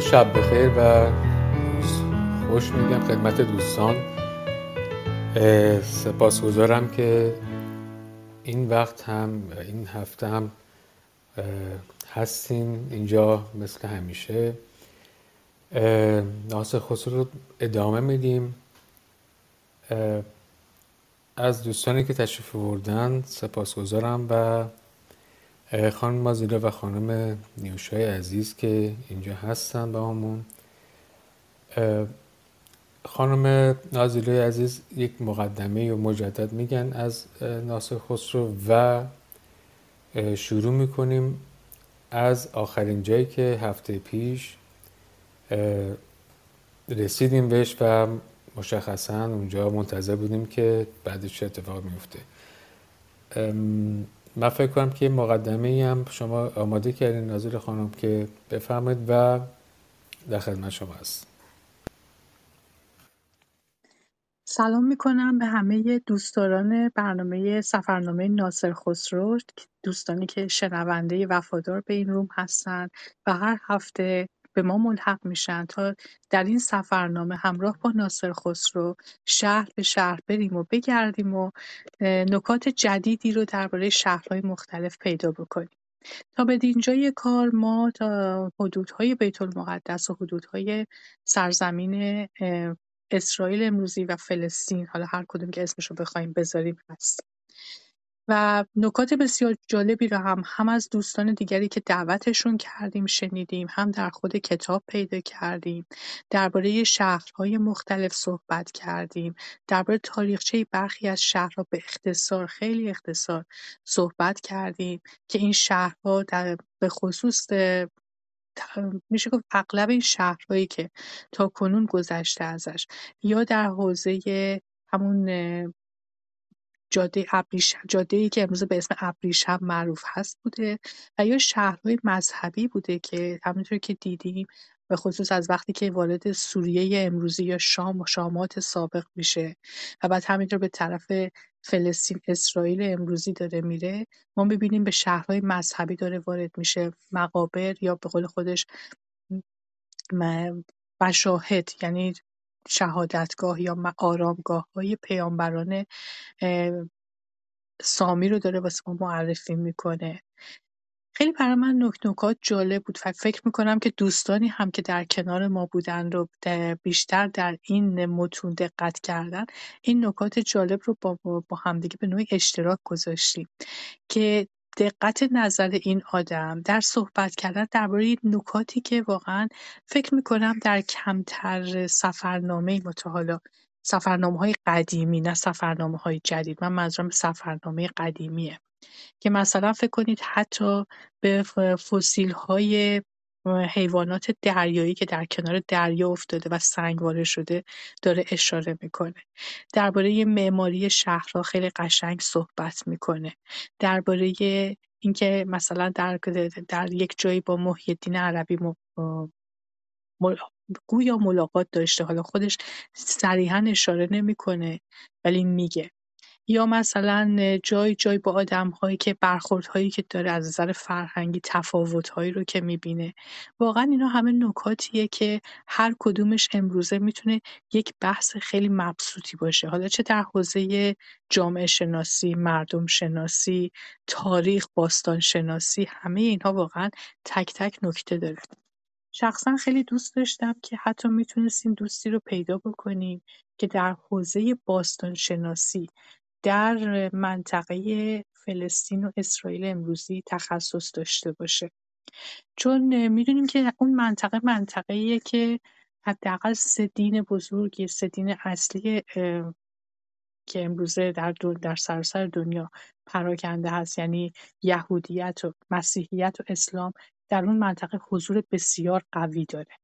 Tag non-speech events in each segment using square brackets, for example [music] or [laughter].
شب بخیر و خوش میگم خدمت دوستان. سپاسگزارم که این وقت هم این هفته هم هستین اینجا مثل همیشه. ناصر خسرو رو ادامه میدیم. از دوستانی که تشریف بردن سپاسگزارم و خانم مازیلا و خانم نیوشای عزیز که اینجا هستن با همون. خانم نازیلوی عزیز یک مقدمه و مجدد میگن از ناصر خسرو و شروع می‌کنیم از آخرین جایی که هفته پیش رسیدیم بهش و مشخصا اونجا منتظر بودیم که بعدش چه اتفاق میفته من فکر کنم که مقدمه هم شما آماده کردین ناظر خانم که بفهمید و در خدمت شما هست. سلام می‌کنم به همه دوستداران برنامه سفرنامه ناصر خسرو دوستانی که شنونده وفادار به این روم هستن و هر هفته به ما ملحق میشن تا در این سفرنامه همراه با ناصر خسرو شهر به شهر بریم و بگردیم و نکات جدیدی رو درباره شهرهای مختلف پیدا بکنیم. تا به دینجای کار ما تا حدودهای بیت المقدس و حدودهای سرزمین اسرائیل امروزی و فلسطین حالا هر کدوم که اسمش رو بخوایم بذاریم هست. و نکات بسیار جالبی رو هم هم از دوستان دیگری که دعوتشون کردیم شنیدیم هم در خود کتاب پیدا کردیم. درباره شهرهای مختلف صحبت کردیم. درباره تاریخچه برخی از شهرها به اختصار خیلی اختصار صحبت کردیم که این شهرها در به خصوص میشه گفت اغلب این شهرهایی که تا کنون گذشته ازش یا در حوزه همون جاده ابریشم ای که امروز به اسم ابریشم معروف هست بوده و یا شهرهای مذهبی بوده که همونطور که دیدیم به خصوص از وقتی که وارد سوریه امروزی یا شام و شامات سابق میشه و بعد همینطور به طرف فلسطین اسرائیل امروزی داره میره ما ببینیم به شهرهای مذهبی داره وارد میشه مقابر یا به قول خودش مشاهد یعنی شهادتگاه یا آرامگاه های پیامبران سامی رو داره واسه ما معرفی می‌کنه. خیلی برای من نک نکات جالب بود. و فکر می‌کنم که دوستانی هم که در کنار ما بودن رو بیشتر در این متون دقت کردن این نکات جالب رو با, با همدیگه به نوعی اشتراک گذاشتیم که دقت نظر این آدم در صحبت کردن درباره نکاتی که واقعا فکر می‌کنم در کمتر سفرنامه متحالا سفرنامه های قدیمی نه سفرنامه های جدید. من منظورم سفرنامه قدیمیه. که مثلا فکر کنید حتی به فسیل های حیوانات دریایی که در کنار دریا افتاده و سنگواره شده داره اشاره می‌کنه. درباره معماری شهرها خیلی قشنگ صحبت می‌کنه. درباره اینکه مثلا در در یک جایی با محی الدین عربی گویا ملاقات داشته. حالا خودش صریحا اشاره نمی‌کنه ولی میگه. یا مثلا جای جای با آدم‌هایی که برخوردهایی که داره از نظر فرهنگی تفاوت‌هایی رو که می‌بینه. واقعا اینا همه نکاتیه که هر کدومش امروزه می‌تونه یک بحث خیلی مبسوطی باشه. حالا چه در حوزه جامعه شناسی مردم شناسی تاریخ باستان شناسی همه اینها واقعا تک تک نکته داره. شخصا خیلی دوست داشتم که حتی می‌تونستیم دوستی رو پیدا بکنیم که در حوزه باستان شناسی در منطقه فلسطین و اسرائیل امروزی تخصص داشته باشه. چون می‌دونیم که اون منطقه منطقه‌ایه که حداقل سه دین بزرگ سه دین اصلی که امروزه در در سراسر دنیا پراکنده هست یعنی یهودیت و مسیحیت و اسلام در اون منطقه حضور بسیار قوی داره.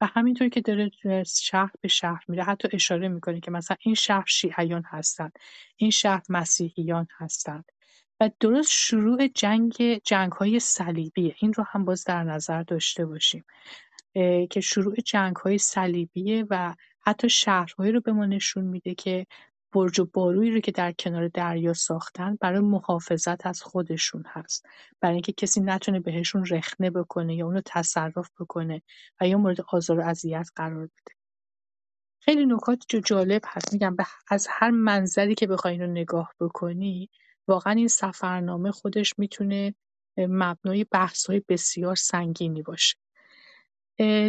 و همینطور که داره شهر به شهر میره حتی اشاره می‌کنه که مثلا این شهر شیعیان هستند این شهر مسیحیان هستند. و درست شروع جنگ جنگ های صلیبیه این رو هم باز در نظر داشته باشیم. که شروع جنگ های صلیبیه و حتی شهرهایی رو به ما نشون میده که برج و بارویی رو که در کنار دریا ساختن برای محافظت از خودشون هست. برای اینکه کسی نتونه بهشون رخنه بکنه یا اونو تصرف بکنه و یا مورد آزار و اذیت قرار بده. خیلی نکات جالب هست. میگم از هر منظری که بخوای اینو نگاه بکنی واقعا این سفرنامه خودش می‌تونه مبنای های بسیار سنگینی باشه.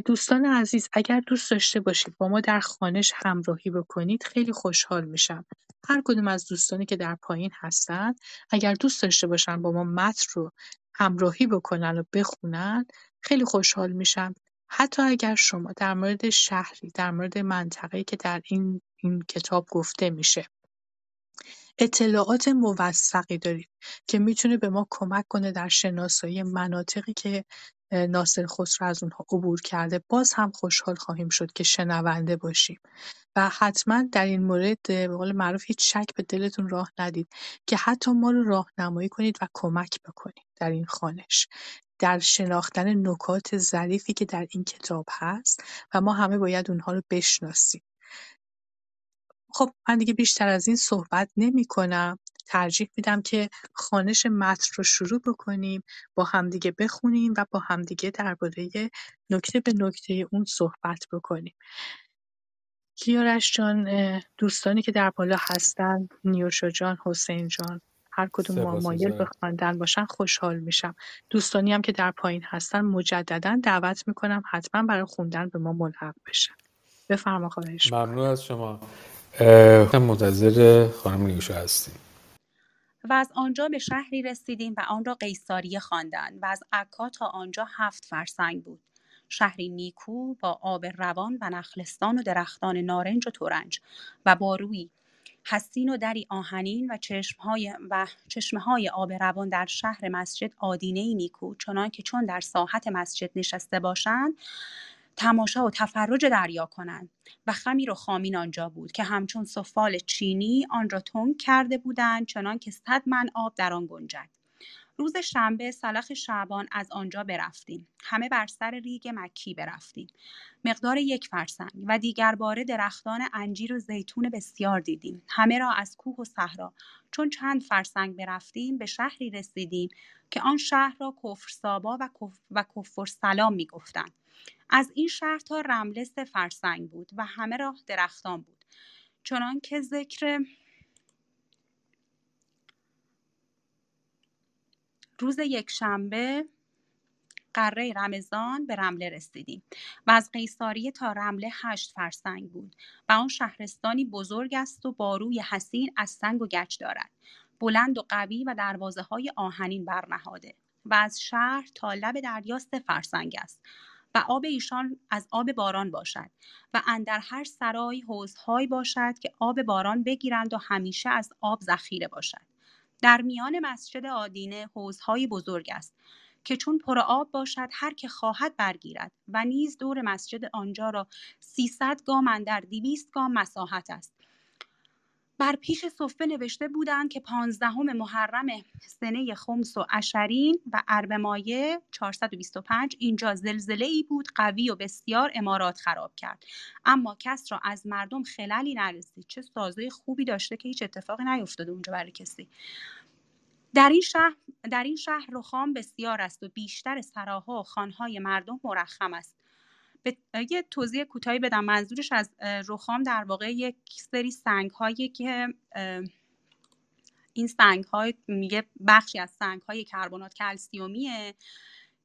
دوستان عزیز اگر دوست داشته باشید با ما در خانش همراهی بکنید خیلی خوشحال میشم. هر کدوم از دوستانی که در پایین هستن اگر دوست داشته باشن با ما متن رو همراهی بکنن و بخونن خیلی خوشحال میشم. حتی اگر شما در مورد شهری در مورد منطقه‌ای که در این این کتاب گفته میشه. اطلاعات موثقی دارید که می‌تونه به ما کمک کنه در شناسایی مناطقی که ناصر خسرو از اونها عبور کرده. باز هم خوشحال خواهیم شد که شنونده باشیم. و حتما در این مورد به قول معروف هیچ شک به دلتون راه ندید که حتی ما رو راهنمایی کنید و کمک بکنید در این خانش. در شناختن نکات ظریفی که در این کتاب هست و ما همه باید اونها رو بشناسیم. خب من دیگه بیشتر از این صحبت نمی کنم ترجیح میدم که خانش متن رو شروع بکنیم با همدیگه بخونیم و با همدیگه درباره نکته به نکته اون صحبت بکنیم. کیارش جان دوستانی که در بالا هستن نیوشا جان حسین جان هر کدوم ما مایل به خواندن باشن خوشحال میشم. دوستانی هم که در پایین هستن مجددا دعوت می‌کنم حتما برای خوندن به ما ملحق بشن. بفرما خواهش ممنون از شما. منتظر خانم نیوشا هستیم. و از آنجا به شهری رسیدیم و آن را قیصاریه خواندند و از عکا تا آنجا هفت فرسنگ بود. شهری نیکو با آب روان و نخلستان و درختان نارنج و تورنج و با روی حسین و دری آهنین و چشمهای و چشمه های آب روان در شهر مسجد آدینه نیکو چنان که چون در ساحت مسجد نشسته باشند تماشا و تفرج دریا کنند و خمیر و خامین آنجا بود که همچون سفال چینی آن را تنگ کرده بودند چنان که صد من آب در آن گنجد. روز شنبه سلخ شعبان از آنجا برفتیم. همه بر سر ریگ مکی برفتیم. مقدار یک فرسنگ و دیگر باره درختان انجیر و زیتون بسیار دیدیم. همه را از کوه و صحرا. چون چند فرسنگ برفتیم به شهری رسیدیم که آن شهر را کفر سابا و, کف و کفر سلام از این شهر تا رمله سه فرسنگ بود و همه راه درختان بود. چنان که ذکر روز یکشنبه قره رمضان به رمله رسیدیم و از قیصاریه تا رمله هشت فرسنگ بود و آن شهرستانی بزرگ است و باروی حسین از سنگ و گچ دارد. بلند و قوی و دروازه های آهنین برنهاده و از شهر تا لب دریا سه فرسنگ است. و آب ایشان از آب باران باشد و اندر هر سرای حوزهایی باشد که آب باران بگیرند و همیشه از آب ذخیره باشد. در میان مسجد آدینه حوزهایی بزرگ است که چون پر آب باشد هر که خواهد برگیرد و نیز دور مسجد آنجا را 300 گام اندر 200 گام مساحت است. بر پیش صفه نوشته بودند که پانزدهم محرم سنه خمس و اشرین و ارب مایه 425 اینجا زلزله ای بود قوی و بسیار امارات خراب کرد. اما کس را از مردم خلالی نرسید. چه سازه خوبی داشته که هیچ اتفاقی نیفتاده اونجا برای کسی. در این شهر در این شهر رخام بسیار است و بیشتر سراها و خانهای مردم مرخم است. به یه توضیح کوتاهی بدم. منظورش از رخام در واقع یک سری سنگ هایی که این سنگ های میگه بخشی از سنگ های کربنات کلسیومیه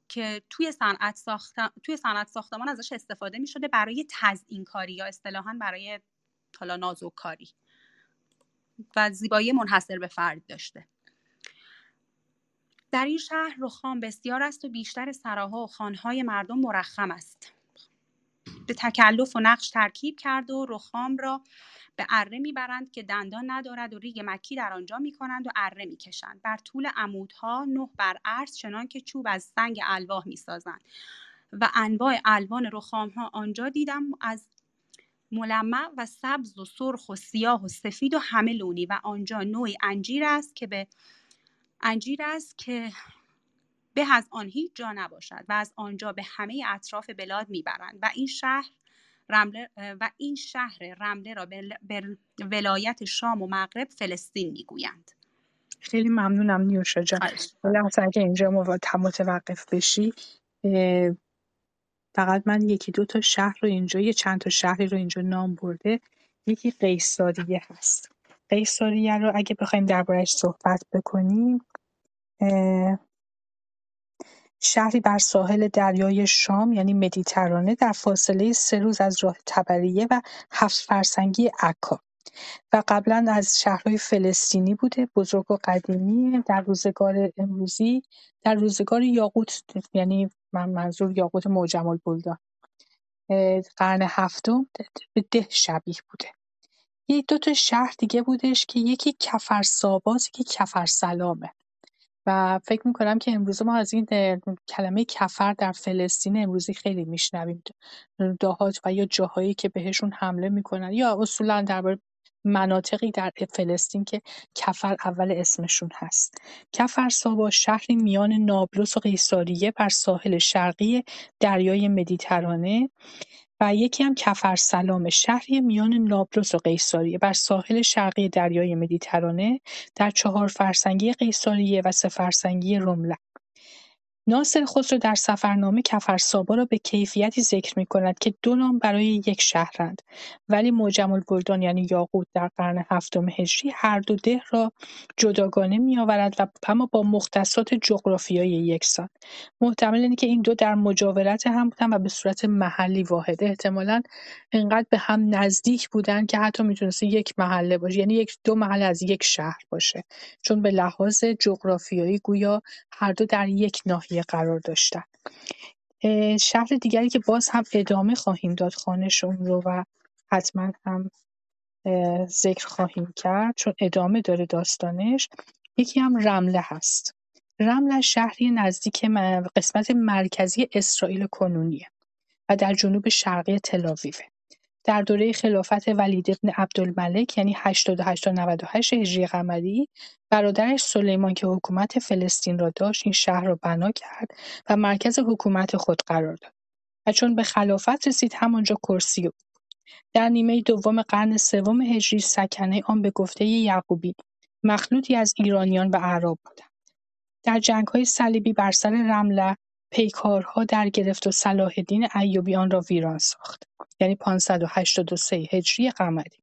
که توی صنعت ساخت توی صنعت ساختمان ازش استفاده می شده برای تزیین کاری یا اصطلاحا برای حالا نازک کاری و زیبایی منحصر به فرد داشته. در این شهر رخام بسیار است و بیشتر سراها و خانهای مردم مرخم است. به تکلف و نقش ترکیب کرد و رخام را به اره می‌برند که دندان ندارد و ریگ مکی در آنجا می‌کنند و اره می‌کشند. بر طول عمودها نه بر عرض چنان که چوب از سنگ الواح می‌سازند. و انواع الوان رخام ها آنجا دیدم از ملمع و سبز و سرخ و سیاه و سفید و همه لونی و آنجا نوعی انجیر است که به انجیر است که به از آن هیچ جا نباشد و از آنجا به همه اطراف بلاد می‌برند و این شهر رمله و این شهر رمله را به ولایت شام و مغرب فلسطین می‌گویند. خیلی ممنونم نیوشا جان لحظه اگه اینجا متوقف بشی فقط من یکی دو تا شهر رو اینجا یه چند تا شهری رو اینجا نام برده. یکی قیصاریه هست. قیصاریه رو اگه بخوایم دربارهش صحبت بکنیم شهری بر ساحل دریای شام یعنی مدیترانه در فاصله سه روز از راه تبریه و هفت فرسنگی عکا. و قبلا از شهرهای فلسطینی بوده بزرگ و قدیمی. در روزگار امروزی در روزگار یاقوت یعنی من منظور یاقوت معجم البلدان قرن هفتم به ده شبیه بوده. یه دو تا شهر دیگه بودش که یکی کفر ساباز یکی کفر سلامه و فکر می‌کنم که امروزه ما از این کلمه کفر در فلسطین امروزی خیلی میشنویم. دهات و یا جاهایی که بهشون حمله می‌کنن یا اصولا درباره مناطقی در فلسطین که کفر اول اسمشون هست. کفر سابا شهری میان نابلس و قیصاریه بر ساحل شرقی دریای مدیترانه. و یکی هم کفرسلام شهری میان نابلس و قیصاریه. بر ساحل شرقی دریای مدیترانه در چهار فرسنگی قیصاریه و سه فرسنگی رمله. ناصر خسرو در سفرنامه کفرسابا را به کیفیتی ذکر می‌کند که دو نام برای یک شهرند. ولی معجم البلدان یعنی یاقوت در قرن هفتم هجری هر دو ده را جداگانه می‌آورد و اما با مختصات جغرافیایی یکسان. محتمل اینه که این دو در مجاورت هم بودن و به صورت محلی واحد. احتمالا انقدر به هم نزدیک بودن که حتی می‌تونسته یک محله باشه. یعنی یک دو محله از یک شهر باشه. چون به لحاظ جغرافیایی گویا هر دو در یک ناحیه قرار داشتن. شهر دیگری که باز هم ادامه خواهیم داد خانهشون رو و حتما هم ذکر خواهیم کرد چون ادامه داره داستانش. یکی هم رمله هست. رمله شهری نزدیک قسمت مرکزی اسرائیل کنونیه و در جنوب شرقی تلاویوه در دوره خلافت ولید ابن عبدالملک یعنی 88 تا 98 هجری قمری برادرش سلیمان که حکومت فلسطین را داشت این شهر را بنا کرد و مرکز حکومت خود قرار داد و چون به خلافت رسید همانجا کرسی بود. در نیمه دوم قرن سوم هجری سکنه آن به گفته یعقوبی مخلوطی از ایرانیان و اعراب بودند. در جنگ‌های صلیبی بر سر رمله پیکارها در گرفت و صلاحالدین ایوبی آن را ویران ساخت. یعنی 583 هجری قمری.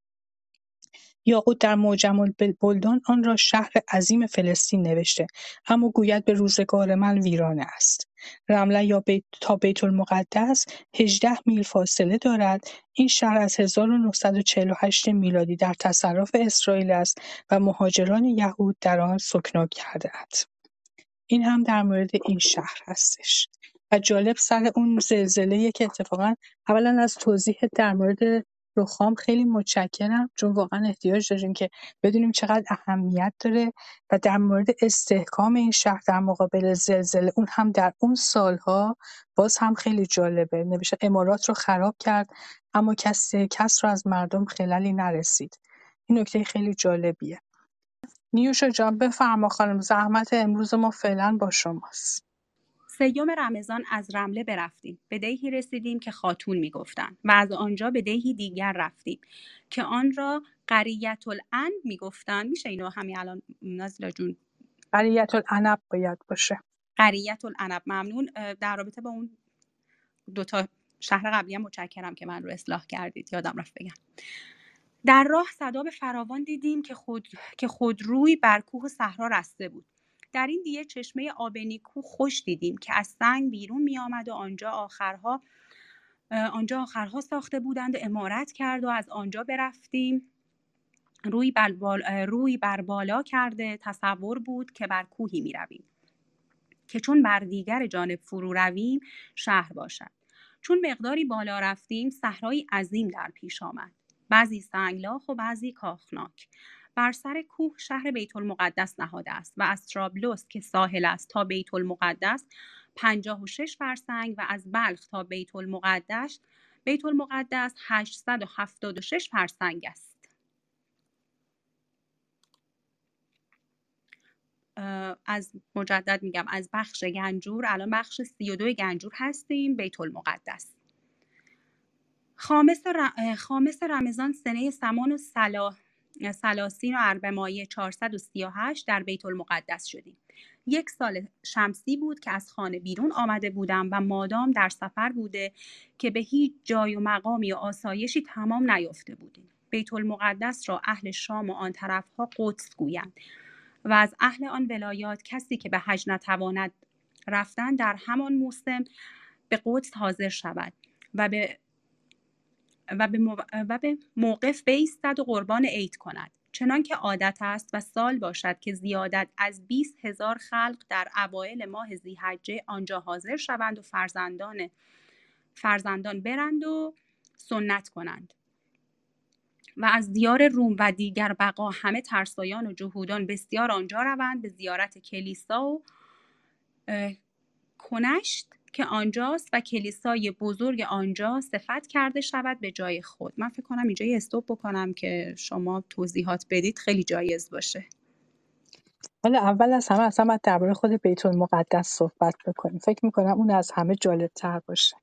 یاقوت در معجم البلدان آن را شهر عظیم فلسطین نوشته اما گوید به روزگار من ویرانه است. رمله یا تا بیت المقدس 18 میل فاصله دارد. این شهر از 1948 میلادی در تصرف اسرائیل است و مهاجران یهود در آن سکنا اند. این هم در مورد این شهر هستش. و جالب سر اون زلزله که اتفاقا اولا از توضیح در مورد رخام خیلی متشکرم چون واقعا احتیاج داریم که بدونیم چقدر اهمیت داره و در مورد استحکام این شهر در مقابل زلزله اون هم در اون سالها باز هم خیلی جالبه. نوشته امارات رو خراب کرد اما کس کس رو از مردم خلالی نرسید. این نکته خیلی جالبیه. نیوشا جان بفرما خانم زحمت امروز ما فعلا با شماست. سیوم رمضان از رمله برفتیم. به دیهی رسیدیم که خاتون می‌گفتند و از آنجا به دیهی دیگر رفتیم که آن را قریت الان می‌گفتند میشه اینو همین الان نازیلا جون؟ قریت العنب باید باشه. قریت العنب ممنون در رابطه با اون دوتا شهر قبلی هم متشکرم که من رو اصلاح کردید. یادم رفت بگم. در راه صدا به فراوان دیدیم که خود که خودروی بر کوه و صحرا رسته بود. در این دیه چشمه آب نیکو خوش دیدیم که از سنگ بیرون می آمد و آنجا آخرها آنجا آخرها ساخته بودند و امارت کرد و از آنجا برفتیم. روی, روی بر بالا کرده تصور بود که بر کوهی می رویم. که چون بر دیگر جانب فرو رویم شهر باشد. چون مقداری بالا رفتیم صحرای عظیم در پیش آمد. بعضی سنگلاخ و بعضی کاخناک. بر سر کوه شهر بیت المقدس نهاده است و از ترابلوس که ساحل است تا بیت المقدس 56 فرسنگ و از بلخ تا بیت المقدس بیت المقدس 876 فرسنگ است. از مجدد میگم از بخش گنجور الان بخش 32 گنجور هستیم بیت المقدس خامس, ر... خامس رمضان سنه سمان و سلا... سلاسین و اربمایه 438 در بیت المقدس شدیم. یک سال شمسی بود که از خانه بیرون آمده بودم و مادام در سفر بوده که به هیچ جای و مقامی و آسایشی تمام نیافته بودیم. بیت المقدس را اهل شام و آن طرفها قدس گویند و از اهل آن ولایات کسی که به حج نتواند رفتن در همان موسم به قدس حاضر شود و به و به, مو... و به موقف بیستد و قربان عید کند. چنان که عادت است و سال باشد که زیادت از 20 هزار خلق در اوایل ماه زیحجه آنجا حاضر شوند و فرزندان فرزندان برند و سنت کنند. و از دیار روم و دیگر بقا همه ترسایان و جهودان بسیار آنجا روند به زیارت کلیسا و کنشت. که آنجاست و کلیسای بزرگ آنجا صفت کرده شود به جای خود. من فکر کنم اینجا یه استوب بکنم که شما توضیحات بدید خیلی جایز باشه. حالا اول از همه اصلا باید درباره خود بیت المقدس صحبت بکنیم. فکر می‌کنم اون از همه جالب تر باشه.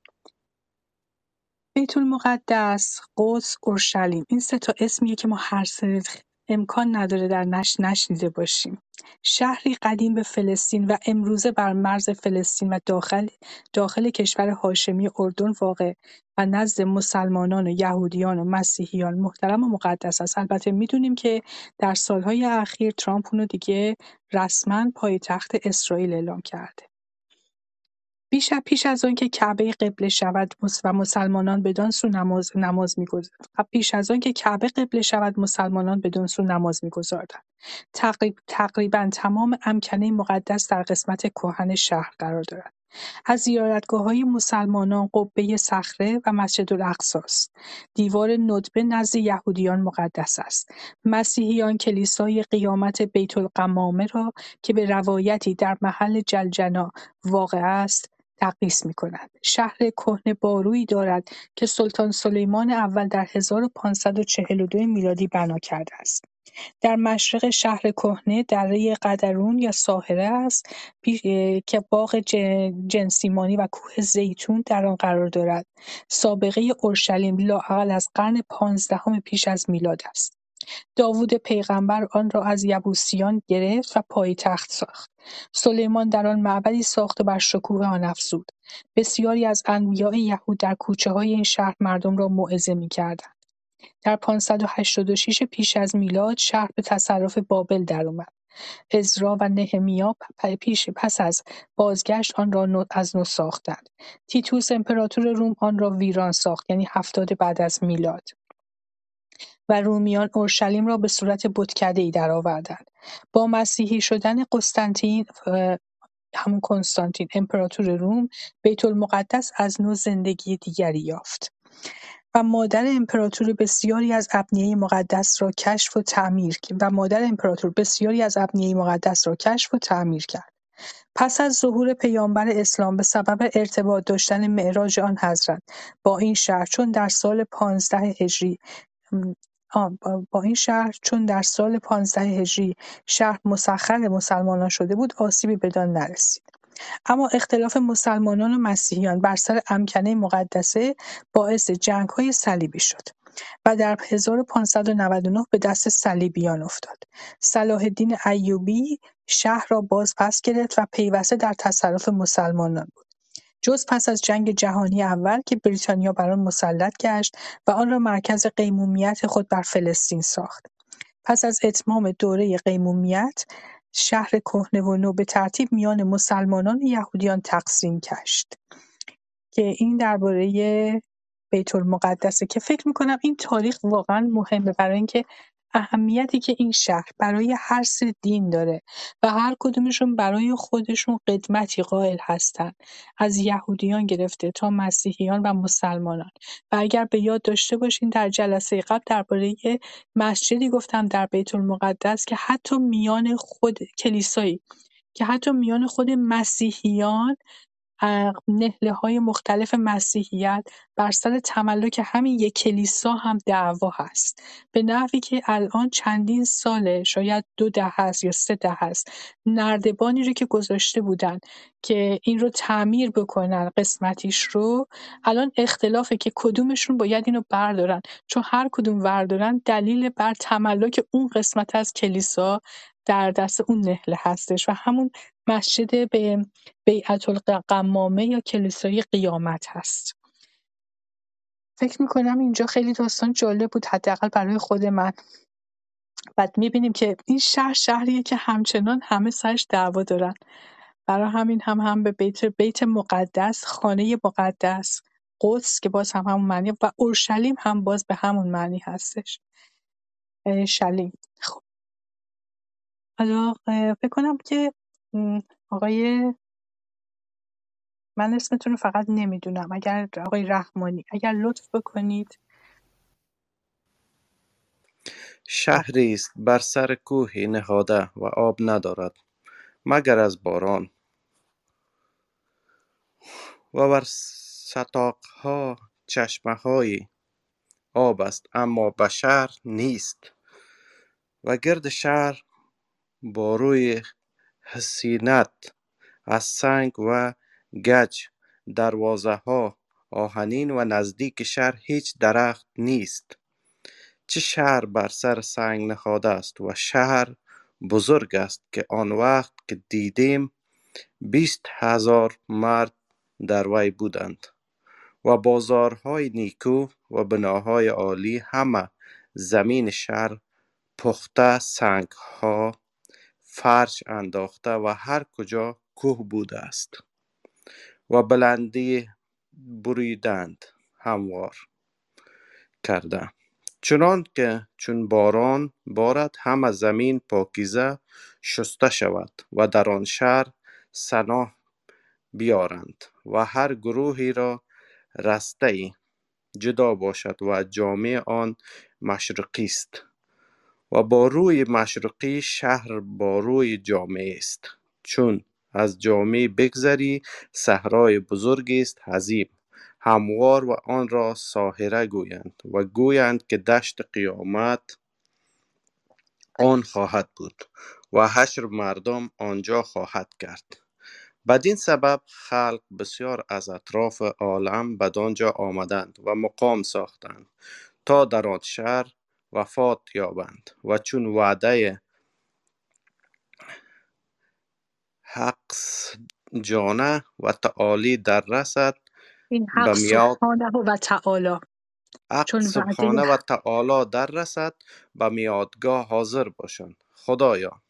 بیت المقدس، قدس، اورشلیم. این سه تا اسمیه که ما هر سه امکان نداره در نش نشنیده باشیم. شهری قدیم به فلسطین و امروزه بر مرز فلسطین و داخل داخل کشور هاشمی اردن واقع و نزد مسلمانان و یهودیان و مسیحیان محترم و مقدس است. البته می‌دونیم که در سالهای اخیر ترامپ اونو دیگه رسما پایتخت اسرائیل اعلام کرده. پیش از آنکه کعبه قبله شود و مسلمانان بدان سو نماز نماز پیش از آنکه کعبه قبله شود مسلمانان بدان سو نماز میگذاردند تقریب تقریبا تمام امکنه مقدس در قسمت کهن شهر قرار دارد از های مسلمانان قبه صخره و مسجد است. دیوار ندبه نزد یهودیان مقدس است. مسیحیان کلیسای قیامت بیت القمامه را که به روایتی در محل جلجنا واقع است تقدیس می‌کنند. شهر کهنه بارویی دارد که سلطان سلیمان اول در 1542 میلادی بنا کرده است. در مشرق شهر کهنه دره قدرون یا ساحره است که باغ جنسیمانی و کوه زیتون در آن قرار دارد. سابقه اورشلیم لااقل از قرن پانزدهم پیش از میلاد است. داوود پیغمبر آن را از یبوسیان گرفت و پایتخت ساخت. سلیمان در آن معبدی ساخت و بر شکوه آن افزود. بسیاری از انبیاء یهود در های این شهر مردم را موعظه می‌کردند. در 586 پیش از میلاد شهر به تصرف بابل درآمد. ازرا و نهمیا پیش پس از بازگشت آن را از نو ساختند. تیتوس امپراتور روم آن را ویران ساخت یعنی هفتاد بعد از میلاد. و رومیان اورشلیم را به صورت بتکدهای درآوردند. با مسیحی شدن قسطنطین همون کنستانتین امپراتور روم بیت المقدس از نو زندگی دیگری یافت. و مادر امپراتور بسیاری از ابنیه مقدس را کشف و تعمیر و مادر امپراتور بسیاری از ابنیه مقدس را کشف و تعمیر کرد. پس از ظهور پیامبر اسلام به سبب ارتباط داشتن معراج آن حضرت با این شهر چون در سال پانزده هجری با این شهر چون در سال ۱۵ هجری شهر مسخر مسلمانان شده بود آسیبی بدان نرسید اما اختلاف مسلمانان و مسیحیان بر سر امکنه مقدسه باعث جنگ‌های صلیبی شد و در 1599 به دست صلیبیان افتاد. صلاح الدین ایوبی شهر را باز پس گرفت و پیوسته در تصرف مسلمانان بود. جز پس از جنگ جهانی اول که بریتانیا بر آن مسلط گشت و آن را مرکز قیمومیت خود بر فلسطین ساخت. پس از اتمام دوره قیمومیت، شهر کهنه و نو به ترتیب میان مسلمانان و یهودیان تقسیم گشت که این درباره بیت المقدسه که فکر می‌کنم این تاریخ واقعا مهمه برای اینکه اهمیتی که این شهر برای هر سه دین داره و هر کدومشون برای خودشون قدمتی قائل هستن. از یهودیان گرفته تا مسیحیان و مسلمانان. و اگر به یاد داشته باشین در جلسه قبل درباره مسجدی گفتم در بیت المقدس که حتی میان خود کلیسایی که حتی میان خود مسیحیان نهله های مختلف مسیحیت بر سر تملک همین یک کلیسا هم دعوا هست. به نحوی که الان چندین ساله شاید دو ده هست یا سه ده هست نردبانی رو که گذاشته بودن که این رو تعمیر بکنن قسمتیش رو الان اختلافه که کدومشون باید اینو بردارن. چون هر کدوم بردارن دلیل بر تملک اون قسمت از کلیسا در دست اون نهله هستش و همون مسجد به بیعت القمامه یا کلیسای قیامت هست. فکر می‌کنم اینجا خیلی داستان جالب بود حداقل برای خود من. بعد می‌بینیم که این شهر شهریه که همچنان همه سرش دعوا دارن. برای همین هم هم به بیت بیت مقدس خانه مقدس قدس که باز هم همون معنی و اورشلیم هم باز به همون معنی هستش. شلیم. خب. حالا فکر کنم که آقای من اسمتون رو فقط نمی‌دونم. اگر آقای رحمانی اگر لطف بکنید. شهری است. بر سر کوهی نهاده و آب ندارد. مگر از باران. و بر ستاقها چشمه های آب است اما به شهر نیست. و گرد شهر با روی حسینت از سنگ و گچ ها آهنین و نزدیک شهر هیچ درخت نیست. چه شهر بر سر سنگ نهاده است و شهر بزرگ است که آن وقت که دیدیم بیست هزار مرد در وی بودند و بازارهای نیکو و بناهای عالی همه زمین شهر پخته سنگها فرش انداخته و هر کجا کوه بوده است و بلندی بریدند هموار کرده. چنان که چون باران بارد همه زمین پاکیزه شسته شود و در آن شهر سنا بیارند و هر گروهی را رسته جدا باشد و جامعه آن مشرقی است. و با روی مشرقی شهر با روی جامعه است. چون از جامعه بگذری صحرای بزرگی است عظیم هموار و آن را ساحره گویند و گویند که دشت قیامت آن خواهد بود و حشر مردم آنجا خواهد کرد. بدین سبب خلق بسیار از اطراف عالم بدانجا آمدند و مقام ساختند تا در آن شهر وفات یابند و چون وعده حقس جانه و تعالی در رسد این حق سبحانه و تعالی. چون سبحانه و تعالی در رسد به میادگاه حاضر باشند. خدایا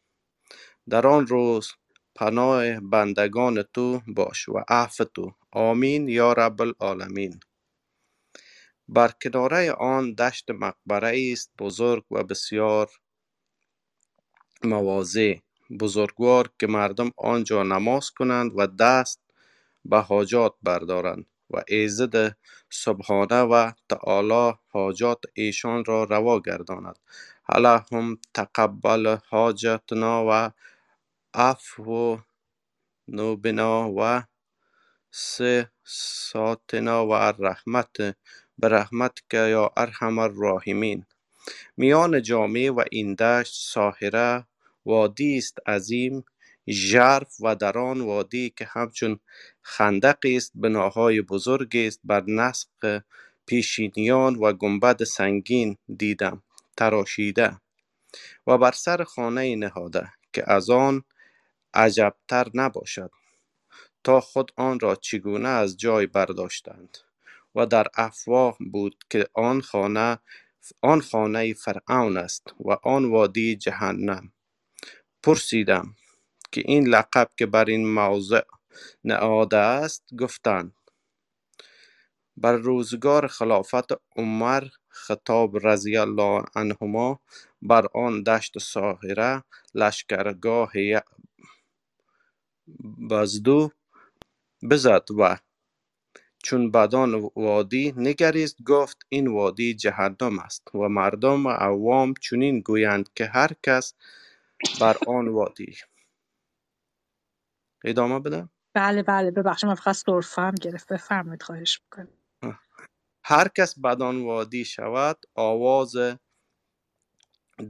در آن روز پناه بندگان تو باش و عفو تو. آمین یا رب العالمین. بر کناره آن دشت مقبره است بزرگ و بسیار مواضع. بزرگوار که مردم آنجا نماز کنند و دست به حاجات بردارند و ایزد سبحانه و تعالی حاجات ایشان را روا گرداند. هم تقبل حاجتنا و عفو نوبنا و ساتنا و رحمت به رحمت که یا ارحم الراحمین. میان جامعه و این دشت ساحره وادی است عظیم ژرف و در آن وادی که همچون خندق است بناهای بزرگ است. بر نسق پیشینیان و گنبد سنگین دیدم تراشیده. و بر سر خانه نهاده که از آن عجبتر نباشد تا خود آن را چگونه از جای برداشتند. و در افواه بود که آن خانه آن خانه فرعون است و آن وادی جهنم. پرسیدم که این لقب که بر این موضع نهاده است گفتند بر روزگار خلافت عمر خطاب رضی الله عنهما بر آن دشت ساحره لشکرگاه بزدو بزد و چون بدان وادی نگریست گفت این وادی جهنم است و مردم عوام چنین گویند که هر کس بر آن وادی. ادامه بدم بله بله ببخشید من فقط سرفه هم گرفت بفرمایید خواهش می‌کنم. هر کس بدان وادی شود آواز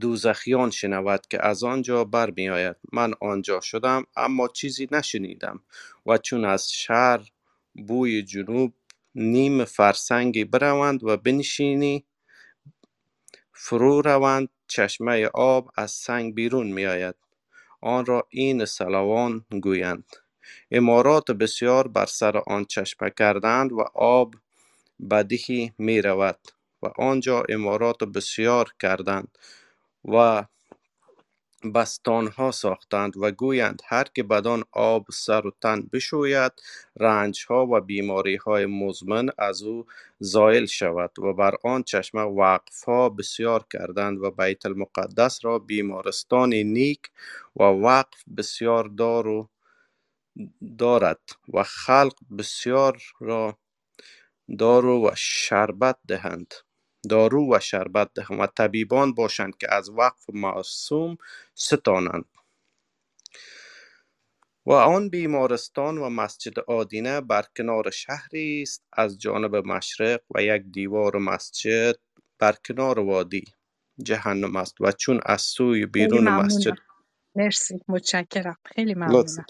دوزخیان شنود که از آنجا برمی آید من آنجا شدم اما چیزی نشنیدم و چون از شهر بوی جنوب نیم فرسنگی بروند و بنشینی. فرو روند چشمه آب از سنگ بیرون می آید آن را این سلوان گویند. امارات بسیار بر سر آن چشمه کردند و آب بدهی می رود و آنجا امارات بسیار کردند و بستانها ساختند و گویند هر که بدان آب سر و تن بشوید رنجها و بیماریهای مزمن از او زائل شود و بر آن چشمه وقفها بسیار کردند و بیت المقدس را بیمارستان نیک و وقف بسیار دار و دارد و خلق بسیار را دارو و شربت دهند. دارو و شربت دهند و طبیبان باشند که از وقف معصوم ستانند. و آن بیمارستان و مسجد آدینه بر کنار شهری است از جانب مشرق و یک دیوار مسجد بر کنار وادی جهنم است و چون از سوی بیرون مسجد مرسی. متشکرم. خیلی ممنونم.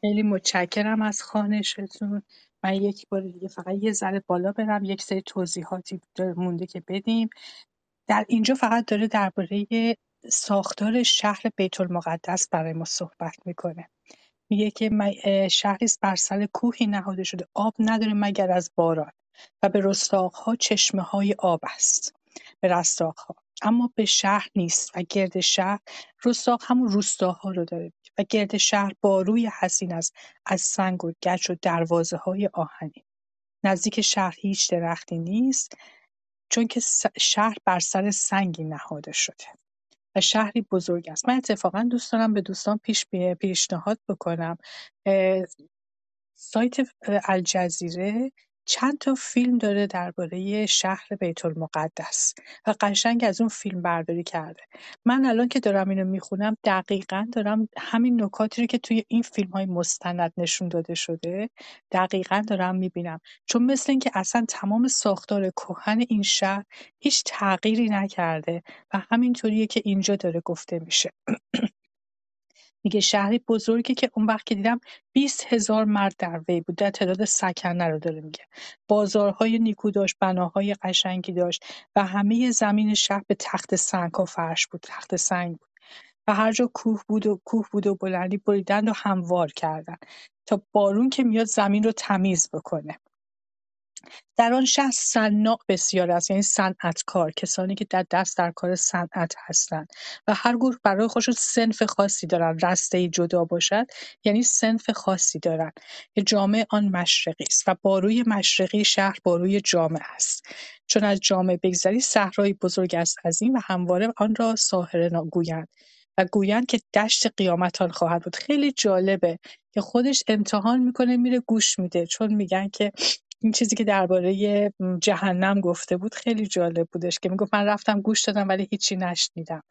خیلی متشکرم از خواهشتون من یک بار دیگه فقط یه ذره بالا برم یک سری توضیحاتی مونده که بدیم. در اینجا فقط داره درباره ساختار شهر بیت المقدس برای ما صحبت می‌کنه. میگه که شهری است بر سر کوهی نهاده شده. آب نداره مگر از باران. و به رستاقها چشمه های آب است. به رستاقها. اما به شهر نیست. و گرد شهر رستاق همون روستاها رو داره و گرد شهر باروی حصین است از سنگ و گچ و دروازه های آهنی نزدیک شهر هیچ درختی نیست چون که شهر بر سر سنگی نهاده شده و شهری بزرگ است. من اتفاقا دوست دارم به دوستان پیش پیشنهاد بکنم. سایت الجزیره چند تا فیلم داره درباره شهر بیت‌المقدس و قشنگ از اون فیلم برداری کرده. من الان که دارم اینو می‌خونم دقیقا دارم همین نکاتی رو که توی این فیلم های مستند نشون داده شده دقیقا دارم می‌بینم. چون مثل اینکه اصلا تمام ساختار کهن این شهر هیچ تغییری نکرده و همینطوریه که اینجا داره گفته میشه. [clears throat] میگه شهری بزرگی که اون وقت که دیدم 20 هزار مرد در وی بود. در تعداد سکنه رو داره میگه. بازارهای نیکو داشت بناهای قشنگی داشت و همه زمین شهر به تخت سنگ ها فرش بود. تخت سنگ بود. و هر جا کوه بود و کوه بود و بلندی بریدند و هموار کردند تا بارون که میاد زمین رو تمیز بکنه. در آن شهر صناع بسیار است یعنی صنعتکار کسانی که در دست در کار صنعت هستند. و هر گروه برای خودشون صنف خاصی دارن رسته جدا باشد یعنی صنف خاصی دارن. که جامعه آن مشرقی است و باروی مشرقی شهر باروی جامع است. چون از جامعه بگذری صحرایی بزرگ است عظیم و همواره آن را ساحره گویند. و گویند که دشت قیامت آن خواهد بود. خیلی جالبه که خودش امتحان می‌کنه میره گوش میده. چون میگن که این چیزی که درباره جهنم گفته بود خیلی جالب بودش که می‌گفت من رفتم گوش دادم ولی هیچی نشنیدم.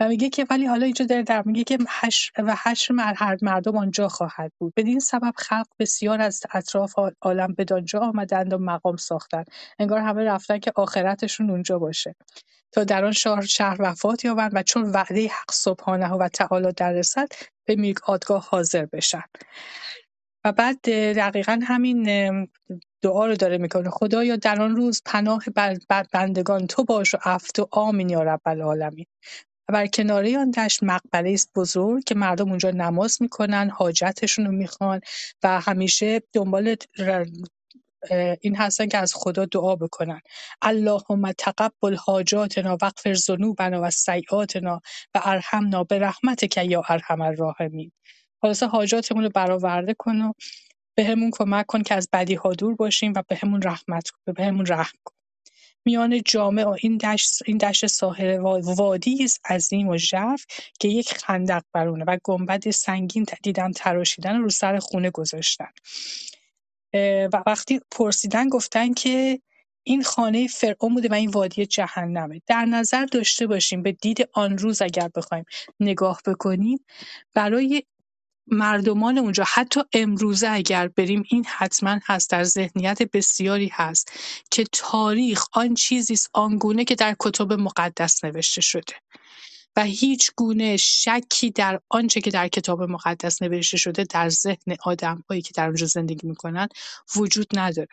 و میگه که ولی حالا اینجا داره در میگه که حشر و حشر هر مردم آنجا خواهد بود. بدین سبب خلق بسیار از اطراف عالم بدانجا آمدند و مقام ساختند. انگار همه رفتن که آخرتشون اونجا باشه. تا در آن شهر شهر وفات یابند و چون وعده حق سبحانه و تعالی در رسد به میقاتگاه حاضر بشن. و بعد دقیقا همین دعا رو داره می‌کنه. خدایا در آن روز پناه بر بندگان تو باش و عفو و آمین یا رب العالمین. و بر کناره آن دشت مقبره است بزرگ که مردم اونجا نماز می‌کنن حاجتشون رو می‌خوان و همیشه دنبال این هستن که از خدا دعا بکنن. اللهم تقبل حاجاتنا واغفر ذنوبنا و سیئاتنا و ارحمنا به رحمتک یا ارحم الراحمین. خلاصه حاجاتمون رو برآورده کن و بهمون کمک کن که از بدیها دور باشیم و بهمون رحمت کن بهمون رحم کن. میان جامع و این دشت این دشت ساحل وادی است عظیم و ژرف که یک خندق برونه و گنبد سنگین دیدم تراشیدن رو سر خونه گذاشتن. و وقتی پرسیدن گفتن که این خانه فرعون بوده و این وادی جهنمه. در نظر داشته باشیم به دید آن روز اگر بخوایم نگاه بکنیم برای مردمان اونجا حتی امروزه اگر بریم این حتما هست در ذهنیت بسیاری هست که تاریخ آن چیزی است آنگونه که در کتب مقدس نوشته شده. و هیچ گونه شکی در آنچه که در کتاب مقدس نوشته شده در ذهن آدم‌هایی که در اونجا زندگی می‌کنن وجود نداره.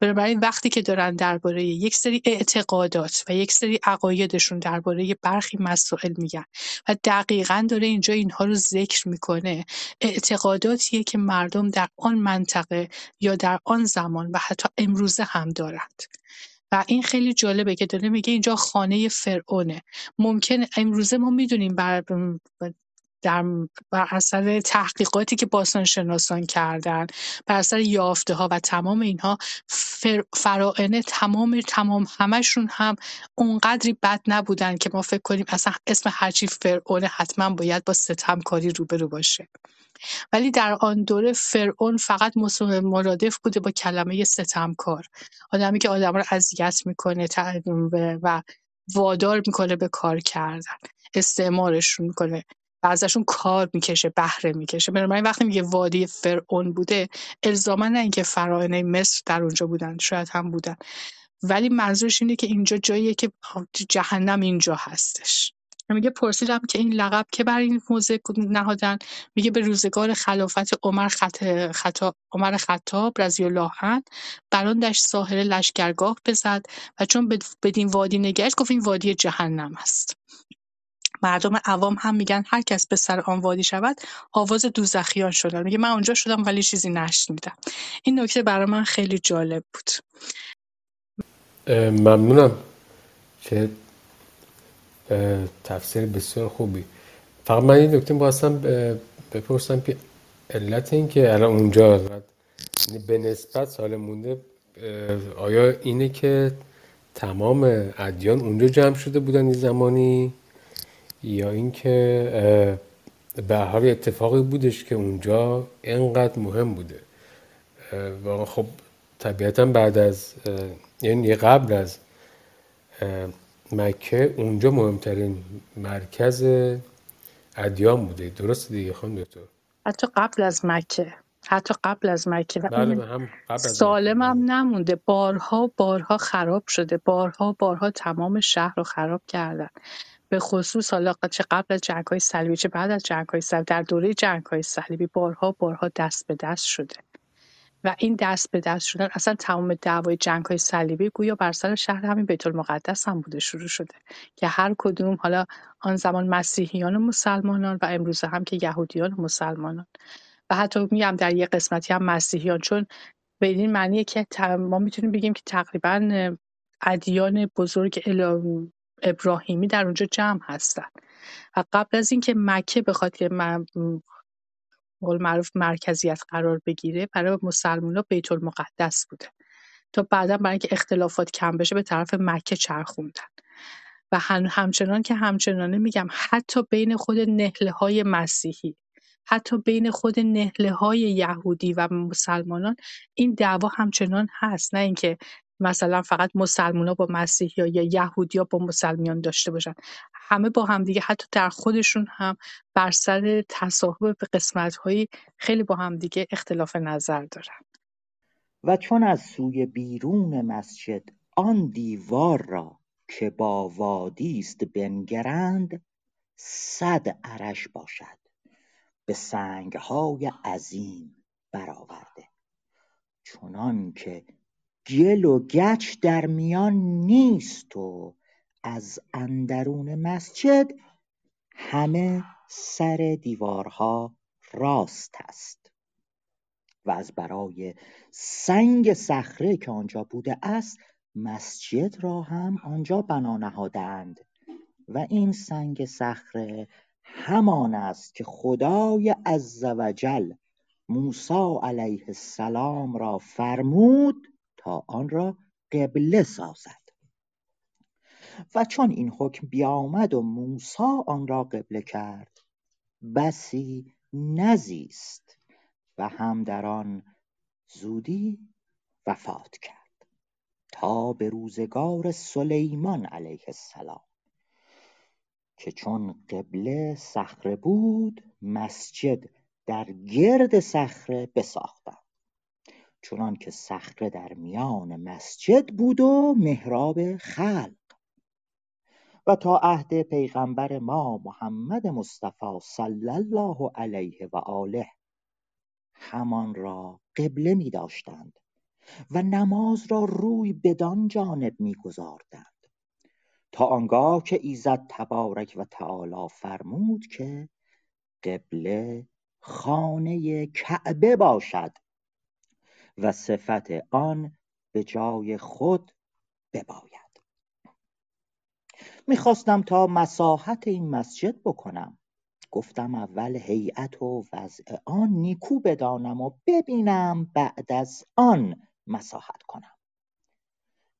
بنابراین وقتی که دارن درباره یک سری اعتقادات و یک سری عقایدشون درباره برخی مسائل میگن و دقیقا داره اینجا اینها رو ذکر می‌کنه اعتقاداتیه که مردم در آن منطقه یا در آن زمان و حتی امروزه هم دارند. و این خیلی جالبه که داره میگه اینجا خانه فرعونه. ممکن امروزه ما می‌دونیم بر در بر اثر تحقیقاتی که باستانشناسان کردن بر اثر یافته ها و تمام اینها فر... فرائنه تمام تمام همشون هم اونقدری بد نبودن که ما فکر کنیم اصلا اسم هرچی فرعونه حتما باید با ستمکاری روبرو باشه. ولی در آن دوره فرعون فقط مرادف بوده با کلمه ستمکار. آدمی که آدم رو اذیت می‌کنه و وادار می‌کنه به کار کردن. استعمارشون می‌کنه. و ازشون کار می‌کشه بهره می‌کشه. بنابراین وقتی میگه وادی فرعون بوده الزاما نه اینکه فراعنه مصر در اونجا بودن شاید هم بودن. ولی منظورش اینه که اینجا جاییه که جهنم اینجا هستش. میگه پرسیدم که این لقب که بر این موزه نهادن؟ میگه به روزگار خلافت عمر خط... خطا... عمر خطاب رضی الله عنه بر آن دشت ساحل لشکرگاه بزد و چون بدین وادی نگشت گفت این وادی جهنم است مردم عوام هم میگن هر کس به سر آن وادی شود آواز دوزخیان شدن. میگه من اونجا شدم ولی چیزی نشنیدم این نکته برای من خیلی جالب بود. ممنونم. که تفسیر بسیار خوبی. فقط من این نکته خواستم بپرسم که علت این که الان اونجا یعنی به نسبت سال مونده آیا اینه که تمام ادیان اونجا جمع شده بودن این زمانی؟ یا اینکه به حال اتفاقی بودش که اونجا اینقدر مهم بوده. و خب طبیعتا بعد از یعنی قبل از مکه اونجا مهمترین مرکز ادیان بوده. درست دیگه خانم دکتر؟ حتی قبل از مکه. حتی قبل از مکه. بله هم قبل سالم هم. نمونده. بارها بارها خراب شده. بارها بارها تمام شهر رو خراب کردن. به خصوص حالا چه قبل از جنگ های صلیبی چه بعد از جنگ های صلیبی در دوره جنگ های صلیبی بارها بارها دست به دست شده. و این دست به دست شدن اصلا تمام دعوای جنگ های صلیبی گویا بر سر شهر همین بیت المقدس هم بوده شروع شده. که هر کدوم حالا آن زمان مسیحیان و مسلمانان و امروزه هم که یهودیان و مسلمانان. و حتی میگم در یه قسمتی هم مسیحیان چون به این معنیه که ما می‌تونیم بگیم که تقریبا ادیان بزرگ ابراهیمی در اونجا جمع هستن. و قبل از اینکه مکه بخواد که قول معروف مرکزیت قرار بگیره برای ها بیت المقدس بوده. تا بعدا برای اینکه اختلافات کم بشه به طرف مکه چرخوندن. و همچنان که همچنانه میگم حتی بین خود نهله های مسیحی حتی بین خود نهله های یهودی و مسلمانان این دعوا همچنان هست. نه اینکه مثلا فقط مسلمونا با مسیحی یا یهودیا با مسلمیان داشته باشن. همه با همدیگه حتی در خودشون هم بر سر تصاحب به قسمت‌هایی خیلی با همدیگه اختلاف نظر دارن. و چون از سوی بیرون مسجد آن دیوار را که با وادی است بنگرند صد عرش باشد. به سنگهای عظیم برآورده. چنان که گل و گچ در میان نیست و از اندرون مسجد همه سر دیوارها راست است. و از برای سنگ صخره که آنجا بوده است مسجد را هم آنجا بنا نهادند و این سنگ صخره همان است که خدای عزوجل موسی علیه السلام را فرمود تا آن را قبله سازد. و چون این حکم بیامد و موسی آن را قبله کرد بسی نزیست و هم در آن زودی وفات کرد. تا به روزگار سلیمان علیه السلام که چون قبله صخره بود مسجد در گرد صخره بساختند چنان که صخره در میان مسجد بود و محراب خلق. و تا عهد پیغمبر ما محمد مصطفی صلی الله علیه و آله همان را قبله می داشتند و نماز را روی بدان جانب می گذاردند. تا آنگاه که ایزد تبارک و تعالی فرمود که قبله خانه کعبه باشد و صفت آن به جای خود بباید. می‌خواستم تا مساحت این مسجد بکنم. گفتم اول هیئت و وضع آن نیکو بدانم و ببینم بعد از آن مساحت کنم.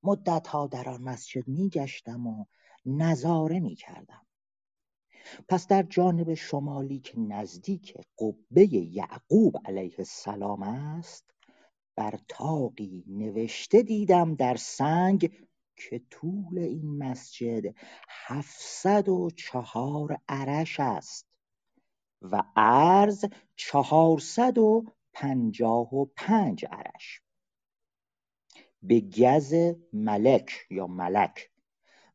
مدتها در آن مسجد میگشتم و نظاره می‌کردم. پس در جانب شمالی که نزدیک قبه یعقوب علیه السلام است بر تاقی نوشته دیدم در سنگ که طول این مسجد هفتصد و چهار عرش است و عرض چهارصد و پنجاه و پنج عرش. به گز ملک یا ملک.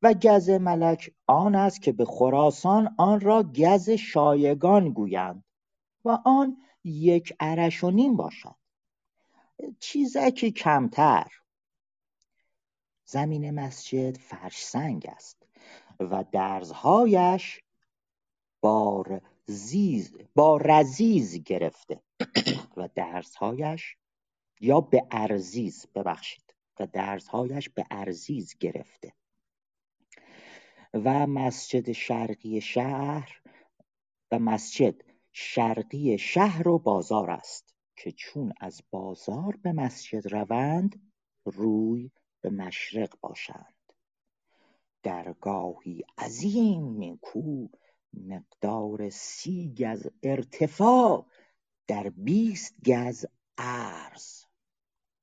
و گز ملک آن است که به خراسان آن را گز شایگان گویند و آن یک عرش و نیم باشد. چیزکی کمتر. زمین مسجد فرش سنگ است و درزهایش بار زیز با رزیز گرفته و درزهایش یا به ارزیز ببخشید و درزهایش به ارزیز گرفته. و مسجد شرقی شهر و مسجد شرقی شهر و بازار است. که چون از بازار به مسجد روند روی به مشرق باشند. درگاهی عظیم نیکو مقدار سی گز ارتفاع در بیست گز عرض.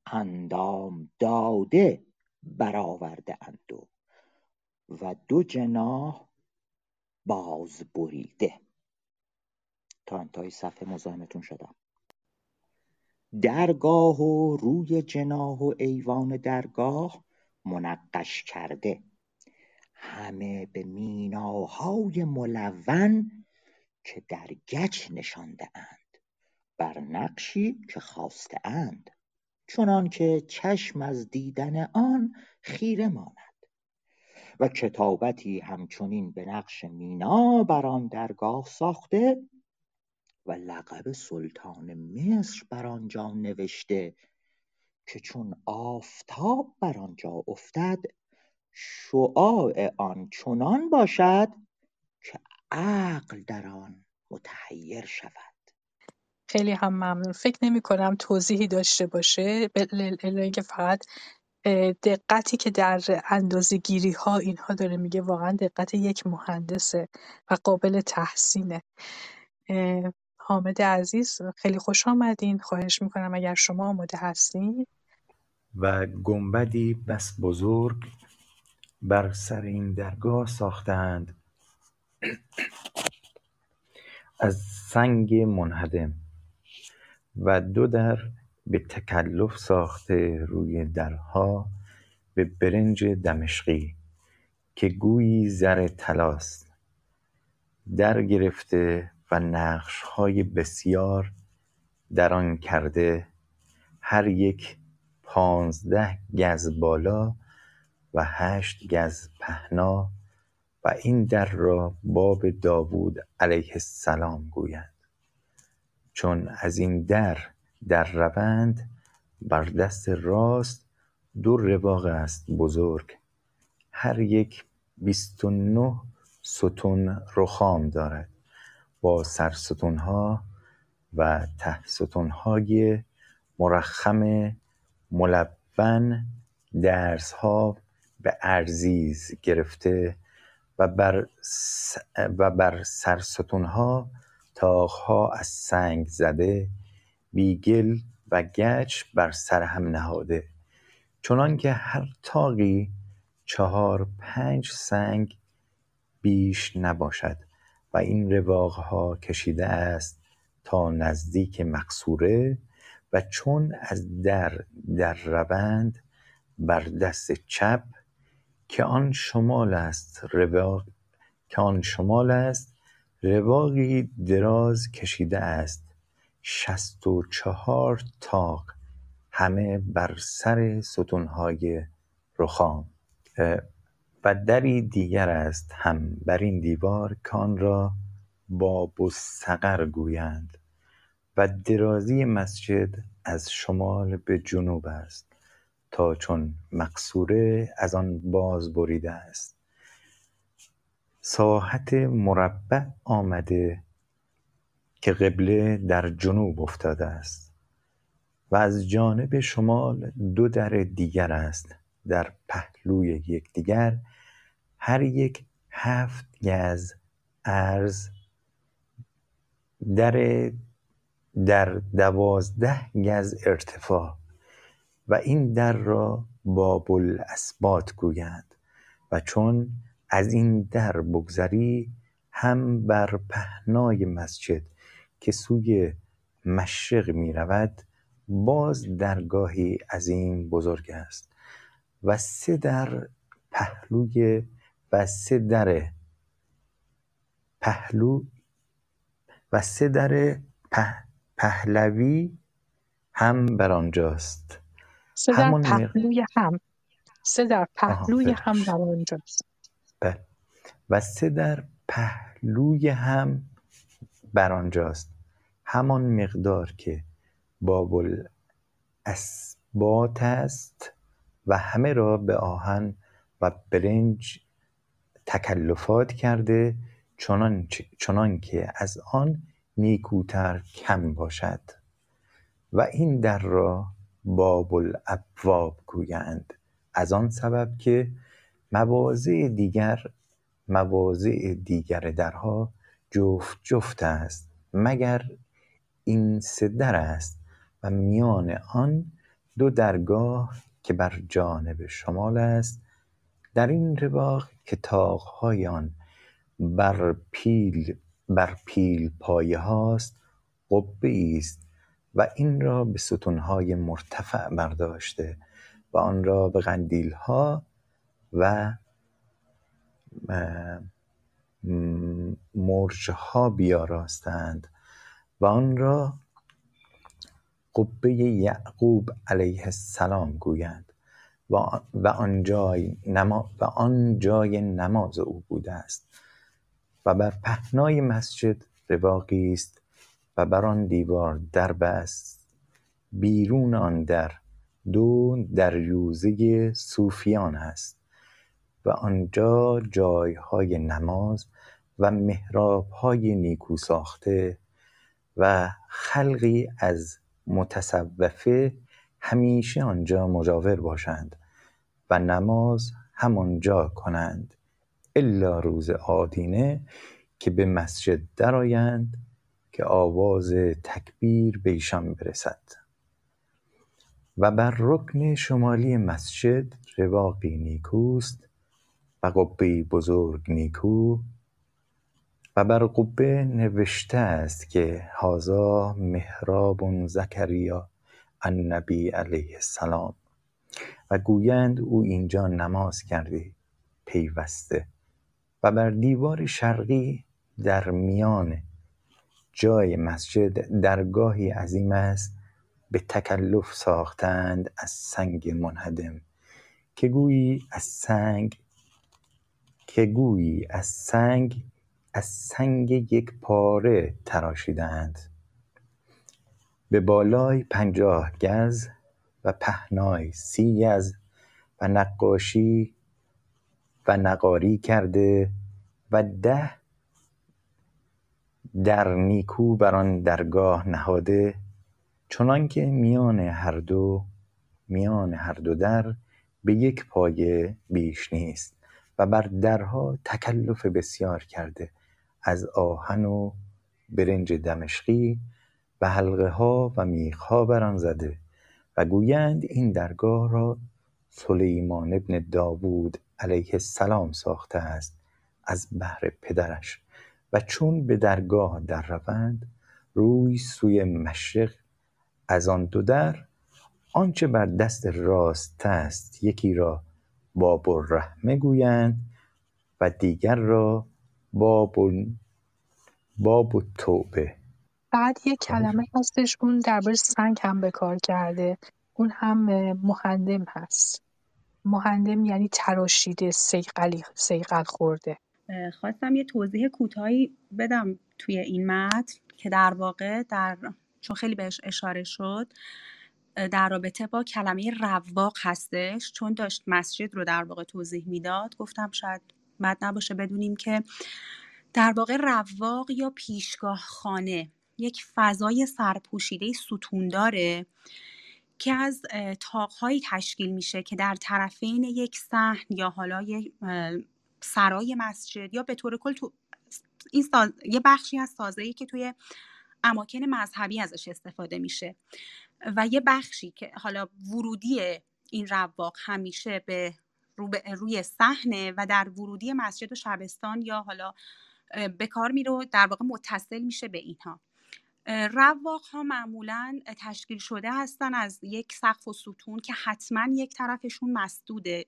اندام داده برآورده اند و دو جناح باز بریده. تا انتهای صفحه مزاحمتون شدم. درگاه و روی جناح و ایوان درگاه منقش کرده. همه به میناهای ملون که در گچ نشانده اند بر نقشی که خواسته اند. چنان که چشم از دیدن آن خیره ماند و کتابتی همچنین به نقش مینا بر آن درگاه ساخته و لقب سلطان مصر بر آنجا نوشته که چون آفتاب بر آنجا افتد شعاع آن چنان باشد که عقل در آن متحیر شود. خیلی هم ممنون. فکر نمی کنم توضیحی داشته باشه. الا اینکه فقط دقتی که در گیری ها اینها داره میگه واقعا دقت یک مهندسه و قابل تحسینه. حامد عزیز خیلی خوش آمدین. خواهش می‌کنم اگر شما آماده هستین. و گنبدی بس بزرگ بر سر این درگاه ساختند از سنگ منهدم و دو در به تکلف ساخته روی درها به برنج دمشقی که گویی زر طلاست در گرفته و نقشهای بسیار در آن کرده هر یک پانزده گز بالا و هشت گز پهنا و این در را باب داوود علیه السلام گویند چون از این در در روند بر دست راست دو رواق است بزرگ. هر یک بیست و نه ستون رخام دارد. با سرستونها و ته ستونهای مرخم ملون درزها به ارزیز گرفته و بر, و بر سرستونها تاقها از سنگ زده بیگل و گچ بر سر هم نهاده. چنانکه هر تاقی چهار پنج سنگ بیش نباشد. و این رواقها کشیده است تا نزدیک مقصوره و چون از در در روند بر دست چپ که آن شمال است رواق که آن شمال است رواقی دراز کشیده است. شست و چهار طاق همه بر سر ستونهای رخام. و دری دیگر است هم بر این دیوار که آن را باب الصقر گویند و درازی مسجد از شمال به جنوب است تا چون مقصوره از آن باز بریده است. ساحت مربع آمده که قبله در جنوب افتاده است و از جانب شمال دو در دیگر است در پهلوی یکدیگر هر یک هفت گز عرض در در دوازده گز ارتفاع و این در را باب الاسباط گویند و چون از این در بگذری هم بر پهنای مسجد که سوی مشرق می رود باز درگاهی عظیم بزرگ است و سه در پهلوی و سه در پهلو و سه در پهلوی هم بر آنجاست. سه در پهلوی هم. سه در پهلوی هم بر آنجاست. بله. و سه در پهلوی هم بر آنجاست. همان مقدار که باب الاسباط است و همه را به آهن و برنج تکلفات کرده چنان که از آن نیکوتر کم باشد. و این در را باب الابواب گویند. از آن سبب که مواضع دیگر مواضع دیگر درها جفت جفت است مگر این سه در است و میان آن دو درگاه که بر جانب شمال است در این رواق که طاقهای آن بر پیل بر پیل پایه هاست قبه است و این را به ستونهای مرتفع برداشته و آن را به قندیل ها و مرج ها بیاراستند و آن را قبه یعقوب علیه السلام گویند. و آن جای و آن جای نماز او بوده است. و بر پهنای مسجد رواقی است و بر آن دیوار درب است. بیرون آن در دو دریوزه صوفیان است و آنجا جایهای نماز و محرابهای نیکو ساخته و خلقی از متصوفه همیشه آنجا مجاور باشند و نماز همانجا کنند الا روز آدینه که به مسجد درآیند که آواز تکبیر به ایشان برسد. و بر رکن شمالی مسجد رواقی نیکوست و قبه بزرگ نیکو و بر قبه نوشته است که هذا محراب زکریا. النبی علیه السلام. و گویند او اینجا نماز کرده پیوسته و بر دیوار شرقی در میان جای مسجد درگاهی عظیم است به تکلف ساختند از سنگ منهدم. که گویی از سنگ که گویی از سنگ از سنگ یک پاره تراشیدند. به بالای پنجاه گز و پهنای سی گز و نقاشی و نقاری کرده و ده در نیکو بر آن درگاه نهاده چنانکه میان هر دو میان هر دو در به یک پایه بیش نیست و بر درها تکلف بسیار کرده از آهن و برنج دمشقی و حلقه ها و میخ ها بر آن زده و گویند این درگاه را سلیمان بن داوود علیه السلام ساخته است از بهر پدرش و چون به درگاه درروند روی سوی مشرق از آن دو در آنچه بر دست راست است یکی را باب الرحمه گویند و دیگر را باب باب التوبه بعد یه کلمه هستش اون درباره سنگ هم به کار کرده. اون هم مهندم هست. مهندم یعنی تراشیده سیقلی سیقل خورده. خواستم یه توضیح کوتاهی بدم توی این متن که در واقع در چون خیلی بهش اشاره شد در رابطه با کلمه رواق هستش. چون داشت مسجد رو در واقع توضیح می‌داد گفتم شاید بد نباشه بدونیم که در واقع رواق یا پیشگاه خانه یک فضای سرپوشیده ستون داره که از تاقهایی تشکیل میشه که در طرفین یک صحن یا حالا یک سرای مسجد یا به طور کل تو این ساز... یه بخشی از سازه‌ای که توی اماکن مذهبی ازش استفاده میشه و یه بخشی که حالا ورودی این رواق همیشه به رو روی صحنه و در ورودی مسجد و شبستان یا حالا به کار میره در واقع متصل میشه به اینها. رواق ها معمولا تشکیل شده هستن از یک سقف و ستون که حتما یک طرفشون مسدوده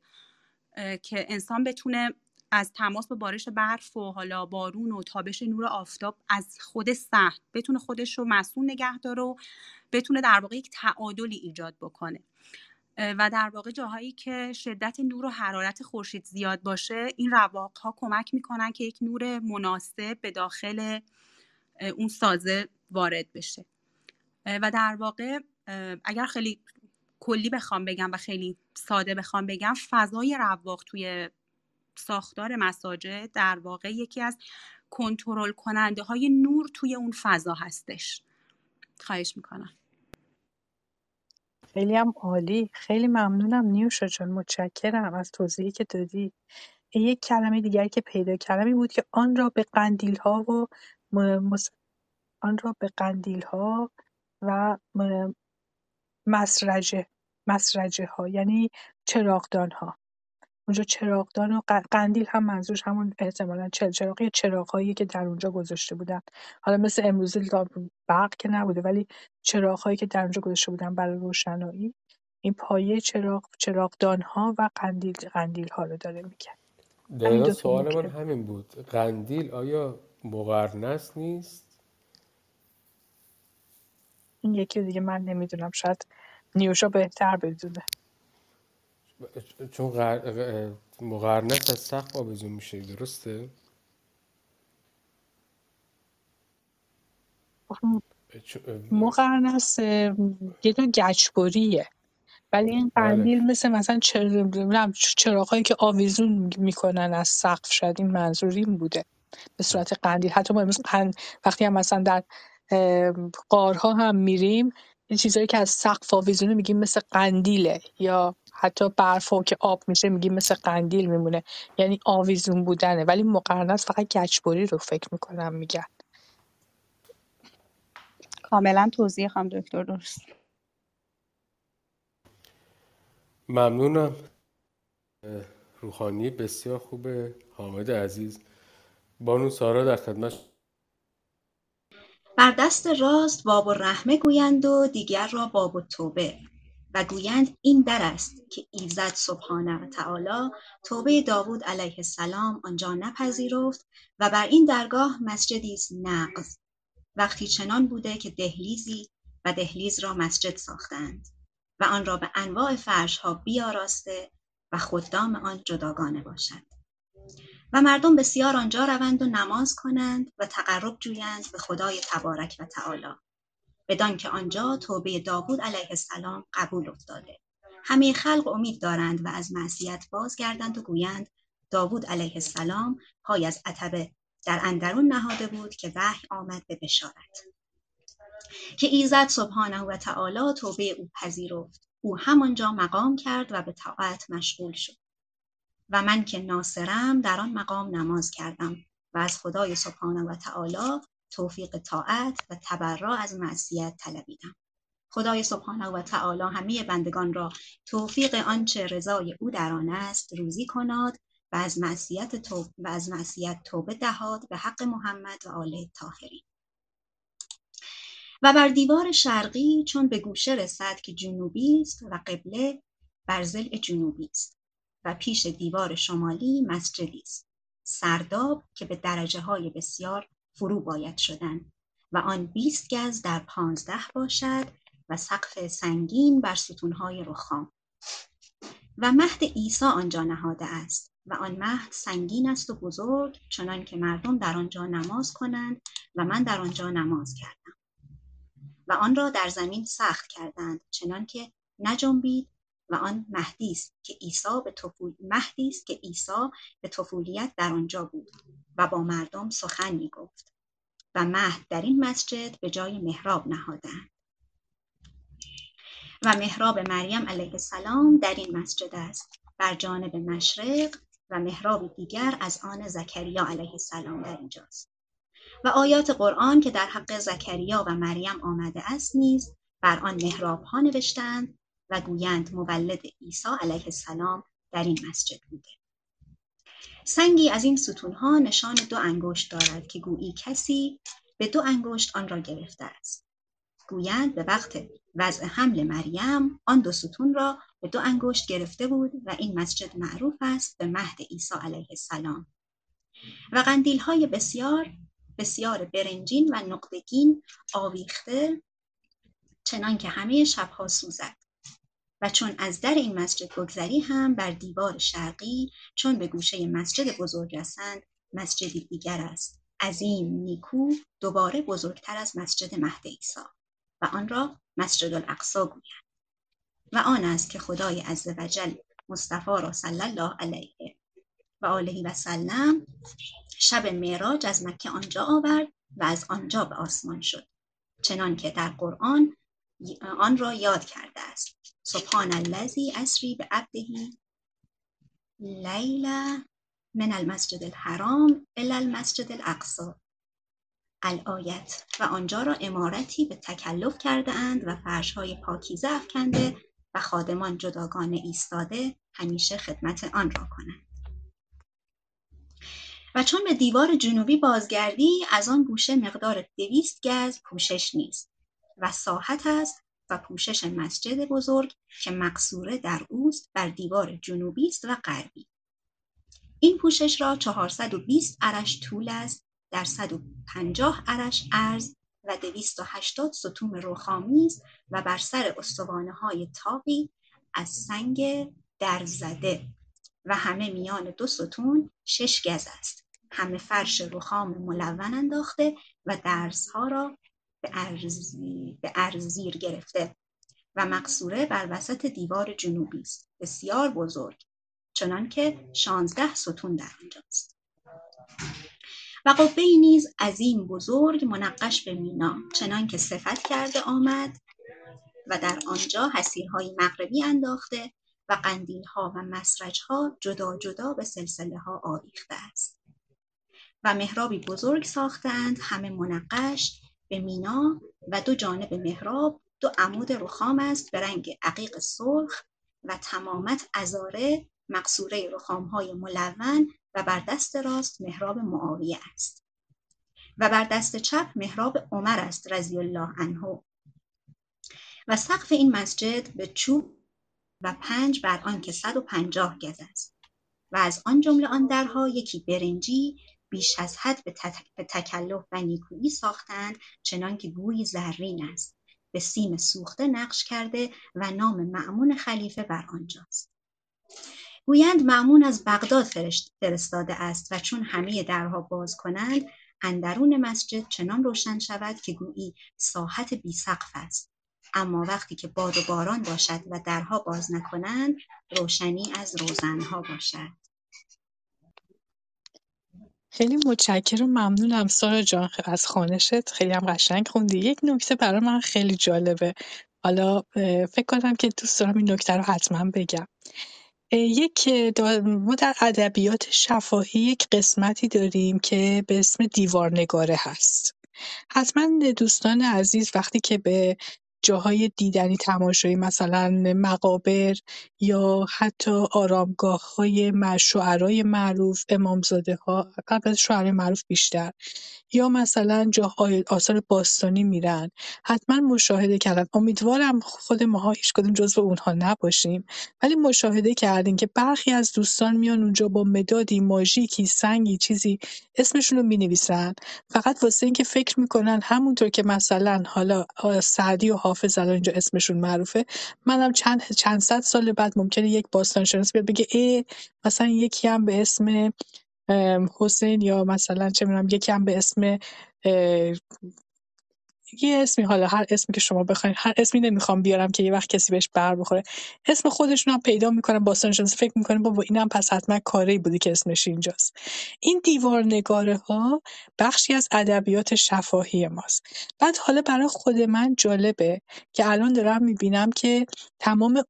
که انسان بتونه از تماس با بارش برف و حالا بارون و تابش نور آفتاب از خود صحن بتونه خودش رو مسئول نگه داره و بتونه در واقع یک تعادلی ایجاد بکنه. و در واقع جاهایی که شدت نور و حرارت خورشید زیاد باشه این رواق ها کمک می‌کنن که یک نور مناسب به داخل اون سازه وارد بشه. و در واقع اگر خیلی کلی بخوام بگم و خیلی ساده بخوام بگم فضای رواق توی ساختار مساجد در واقع یکی از کنترل کننده های نور توی اون فضا هستش. خواهش می‌کنم. خیلی هم عالی. خیلی ممنونم نیوشا جان. متشکرم از توضیحی که دادی. یک کلمه دیگری که پیدا کلمی بود که آن را به قندیل ها و آن را به قندیل ها و مسرجه مسرجه ها یعنی چراغدان ها اونجا چراغدان و قندیل هم منظورش همون احتمالا چل چراغ یا چراغهایی که در اونجا گذاشته بودن. حالا مثل امروزی برق که نبوده ولی چراغهایی که در اونجا گذاشته بودن برای روشنایی این پایه چراغ چراغدان ها و قندیل قندیل ها رو داره میگه دقیقا سوال من همین بود. قندیل آیا مقرنس نیست؟ این یکی دیگه من نمی‌دونم شاید نیوشا بهتر بدونه چون غر... مقرنس از سقف آویزون میشه درسته؟ مقرنس یه نوع گچبریه ولی این قندیل بله. مثل مثلا چراغ که آویزون می‌کنن از سقف شاید این منظور این بوده به صورت قندیل حتی ما وقتی هم مثلا در قارها هم میریم. این چیزهایی که از سقف آویزونه میگیم مثل قندیله یا حتی برف که آب میشه میگیم مثل قندیل میمونه. یعنی آویزون بودنه. ولی مقرنس فقط گچبری رو فکر می‌کنم میگن. کاملا توضیح خواهم دکتر درست. ممنونم. روحانی بسیار خوبه. حامد عزیز. بانو سارا در خدمت بر دست راست باب الرحمه گویند و دیگر را باب التوبه و گویند این در است که ایزد سبحانه و تعالی توبه داوود علیه السلام آنجا نپذیرفت و بر این درگاه مسجدی است نقض. وقتی چنان بوده که دهلیزی و دهلیز را مسجد ساختند و آن را به انواع فرش ها بیاراسته و خدام آن جداگانه باشد. و مردم بسیار آنجا روند و نماز کنند و تقرب جویند به خدای تبارک و تعالی بدان که آنجا توبه داوود علیه السلام قبول افتاده. همه خلق امید دارند و از معصیت بازگردند و گویند داوود علیه السلام پای از عتبه در اندرون نهاده بود که وحی آمد به بشارت. که ایزد سبحانه و تعالی توبه او پذیرفت او همانجا مقام کرد و به طاعت مشغول شد. و من که ناصرم در آن مقام نماز کردم و از خدای سبحانه و تعالی توفیق طاعت و تبرا از معصیت طلبیدم. خدای سبحانه و تعالی همه بندگان را توفیق آنچه رضای او در آن است روزی کناد و از معصیت توب و از معصیت توبه دهاد به حق محمد و آل طاهرین. و بر دیوار شرقی چون به گوشه رسد که جنوبی است و قبله بر ضلع جنوبی است. و پیش دیوار شمالی مسجدی است. سرداب که به درجه های بسیار فرو باید شدن و آن 20 گز در پانزده باشد و سقف سنگین بر ستونهای رخام. و مهد عیسی آنجا نهاده است و آن مهد سنگین است و بزرگ چنان که مردم در آنجا نماز کنند و من در آنجا نماز کردم. و آن را در زمین سخت کردند چنان که نجنبید و آن مهدی است که عیسی به طفول مهدی است که عیسی به طفولیت در آنجا بود و با مردم سخن می گفت و مهد در این مسجد به جای محراب نهادند. و محراب مریم علیه السلام در این مسجد است بر جانب مشرق و محراب دیگر از آن زکریا علیه السلام در اینجاست و آیات قرآن که در حق زکریا و مریم آمده است نیز بر آن محراب ها نوشتند و گویند مولد عیسی علیه السلام در این مسجد بوده. سنگی از این ستون ها نشان دو انگشت دارد که گویی کسی به دو انگشت آن را گرفته است. گویند به وقت وضع حمل مریم آن دو ستون را به دو انگشت گرفته بود و این مسجد معروف است به مهد عیسی علیه السلام. و قندیل های بسیار بسیار برنجین و نقطگین آویخته چنان که همه شبها سوزد. و چون از در این مسجد بگذری هم بر دیوار شرقی چون به گوشه مسجد بزرگ رسند مسجدی دیگر است. عظیم نیکو دوباره بزرگتر از مسجد مهد عیسی و آن را مسجد الاقصا گویند و آن است که خدای عزوجل مصطفی را صلی الله علیه و آله و سلم شب معراج از مکه آنجا آورد و از آنجا به آسمان شد. چنان که در قرآن آن را یاد کرده است. سبحان الذی اسری به عبده لیلا من المسجد الحرام الی المسجد الاقصی. الآیت و آنجا را امارتی به تکلف کرده اند و فرش های پاکیزه افکنده و خادمان جداگانه ایستاده همیشه خدمت آن را کنند. و چون به دیوار جنوبی بازگردی از آن گوشه مقدار دویست گز پوشش نیست. و ساحت است و پوشش مسجد بزرگ که مقصوره در اوست بر دیوار جنوبی است و غربی. این پوشش را 420 عرش طول است در 150 عرش عرض و 280 ستون است و بر سر استوانه های تاقی از سنگ درزده و همه میان دو ستون شش گز است. همه فرش رخام ملون انداخته و درزها را به, ارزی، ارزیر گرفته و مقصوره بر وسط دیوار جنوبی است. بسیار بزرگ چنان که شانزده ستون در آنجاست و قبه نیز عظیم بزرگ منقش به مینا چنان که صفت کرده آمد و در آنجا حسیرهای مغربی انداخته و قندیلها و مسرجها جدا جدا به سلسله ها آویخته است. و محرابی بزرگ ساختند همه منقش به مینا و دو جانب محراب دو عمود رخام است به رنگ عقیق سرخ و تمامت ازاره مقصوره های ملون و بر دست راست محراب معاویه است. و بر دست چپ محراب عمر است رضی الله عنه. و سقف این مسجد به چوب و پنج بر آن که صد و پنجاه گز است. و از آن جمله آن درها یکی برنجی بیش از حد به تکلف و نیکویی ساختند چنان که گویی زرین است. به سیم سوخته نقش کرده و نام معمون خلیفه بر آنجاست. گویند معمون از بغداد فرستاده است و چون همه درها باز کنند اندرون مسجد چنان روشن شود که گویی ساحت بی سقف است. اما وقتی که باد و باران باشد و درها باز نکنند روشنی از روزنها باشد. خیلی متشکرم. ممنونم سارا جان از خانشت خیلی هم قشنگ خوندی. یک نکته برای من خیلی جالبه. حالا فکر کنم که دوست دارم این نکته رو حتما بگم. یک ما در ادبیات شفاهی یک قسمتی داریم که به اسم دیوارنگاره هست. حتما دوستان عزیز وقتی که به جاهای دیدنی تماشایی مثلا مقابر یا حتی آرامگاه های شعرای معروف امامزاده ها قبل از شعرهای معروف بیشتر. یا مثلا جاهای آثار باستانی میرن. حتما مشاهده کردن. امیدوارم خود ماها هیچ کدوم جزو اونها نباشیم. ولی مشاهده کردیم که برخی از دوستان میان اونجا با مدادی ماژیکی سنگی چیزی اسمشون رو می‌نویسن. فقط واسه اینکه فکر می‌کنن همونطور که مثلا حالا سعدی و حافظ الان اینجا اسمشون معروفه. منم چند چند صد سال بعد ممکنه یک باستانشناس بیاد بگه ای مثلا یکی هم به اسم حسین یا مثلا چه می‌دونم یکی هم به اسم یه اسمی حالا هر اسمی که شما بخواید هر اسمی نمی‌خوام بیارم که یه وقت کسی بهش بر بخوره. اسم خودشون هم پیدا می‌کنن باستانشناسی فکر می‌کنن بابا اینم پس حتما کاری بودی که اسمش اینجاست. این دیوار نگاره ها بخشی از ادبیات شفاهی ماست. بعد حالا برای خود من جالبه که الان دارم می‌بینم که تمام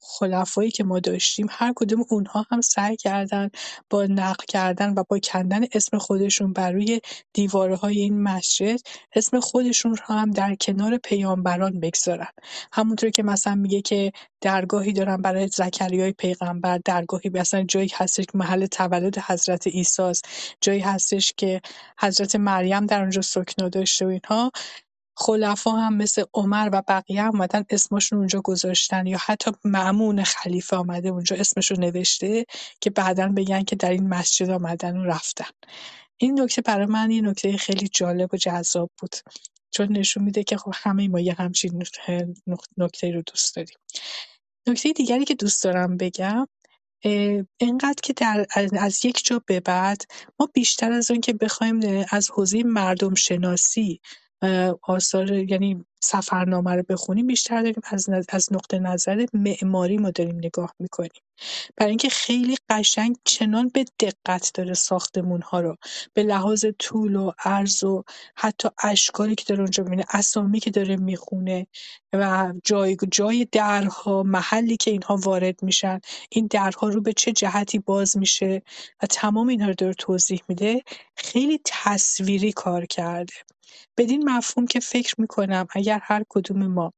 خلفایی که ما داشتیم هر کدوم اونها هم سعی کردن با نقل کردن و با کندن اسم خودشون بر روی دیواره های این مسجد اسم خودشون رو هم در کنار پیامبران بگذارن. همونطور که مثلا میگه که درگاهی دارن برای زکریای پیغمبر درگاهی مثلا جایی هستش که محل تولد حضرت عیسی جایی هستش که حضرت مریم در اونجا سکنا داشته و اینها. خلفا هم مثل عمر و بقیه هم اومدن اسمشون اونجا گذاشتن یا حتی معمون خلیفه آمده اونجا اسمش رو نوشته که بعدا بگن که در این مسجد آمدن و رفتن. این نکته برای من یه نکته خیلی جالب و جذاب بود. چون نشون میده که خب همه ما یه همچین نکته رو دوست داریم. نکته دیگری که دوست دارم بگم اینقدر که در از یک جا به بعد ما بیشتر از اون که بخوایم از حوزه مردم شناسی آثار یعنی سفرنامه رو بخونیم بیشتر داریم از, از نقطه نظر معماری ما داریم نگاه می‌کنیم. برای اینکه خیلی قشنگ چنان به دقت داره ساختمون ها رو. به لحاظ طول و عرض و حتی اشکالی که داره اونجا می‌بینه اسامی که داره می‌خونه و جای جای درها محلی که اینها وارد میشن این درها رو به چه جهتی باز میشه و تمام اینها رو داره توضیح میده خیلی تصویری کار کرده. بدین مفهوم که فکر می‌کنم اگر هر کدوم ما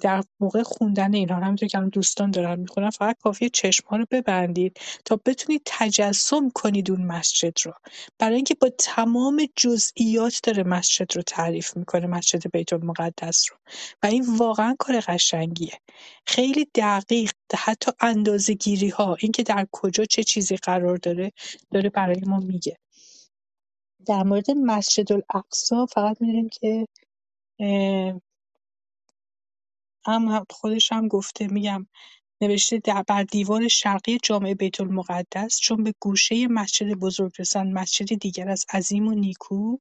در موقع خوندن اینها همونطور که دوستان دارن می‌خونن فقط کافیه ها رو ببندید تا بتونید تجسم کنید اون مسجد رو. برای اینکه با تمام جزئیات داره مسجد رو تعریف می‌کنه مسجد بیت المقدس رو. و این واقعا کار قشنگیه. خیلی دقیق حتی اندازه گیری ها اینکه در کجا چه چیزی قرار داره داره برای ما میگه. در مورد مسجد الاقصا فقط می‌دونیم که هم خودش هم گفته میگم نوشته بر دیوار شرقی جامع بیت المقدس چون به گوشه مسجد بزرگ رسند مسجد دیگر از عظیم و نیکو.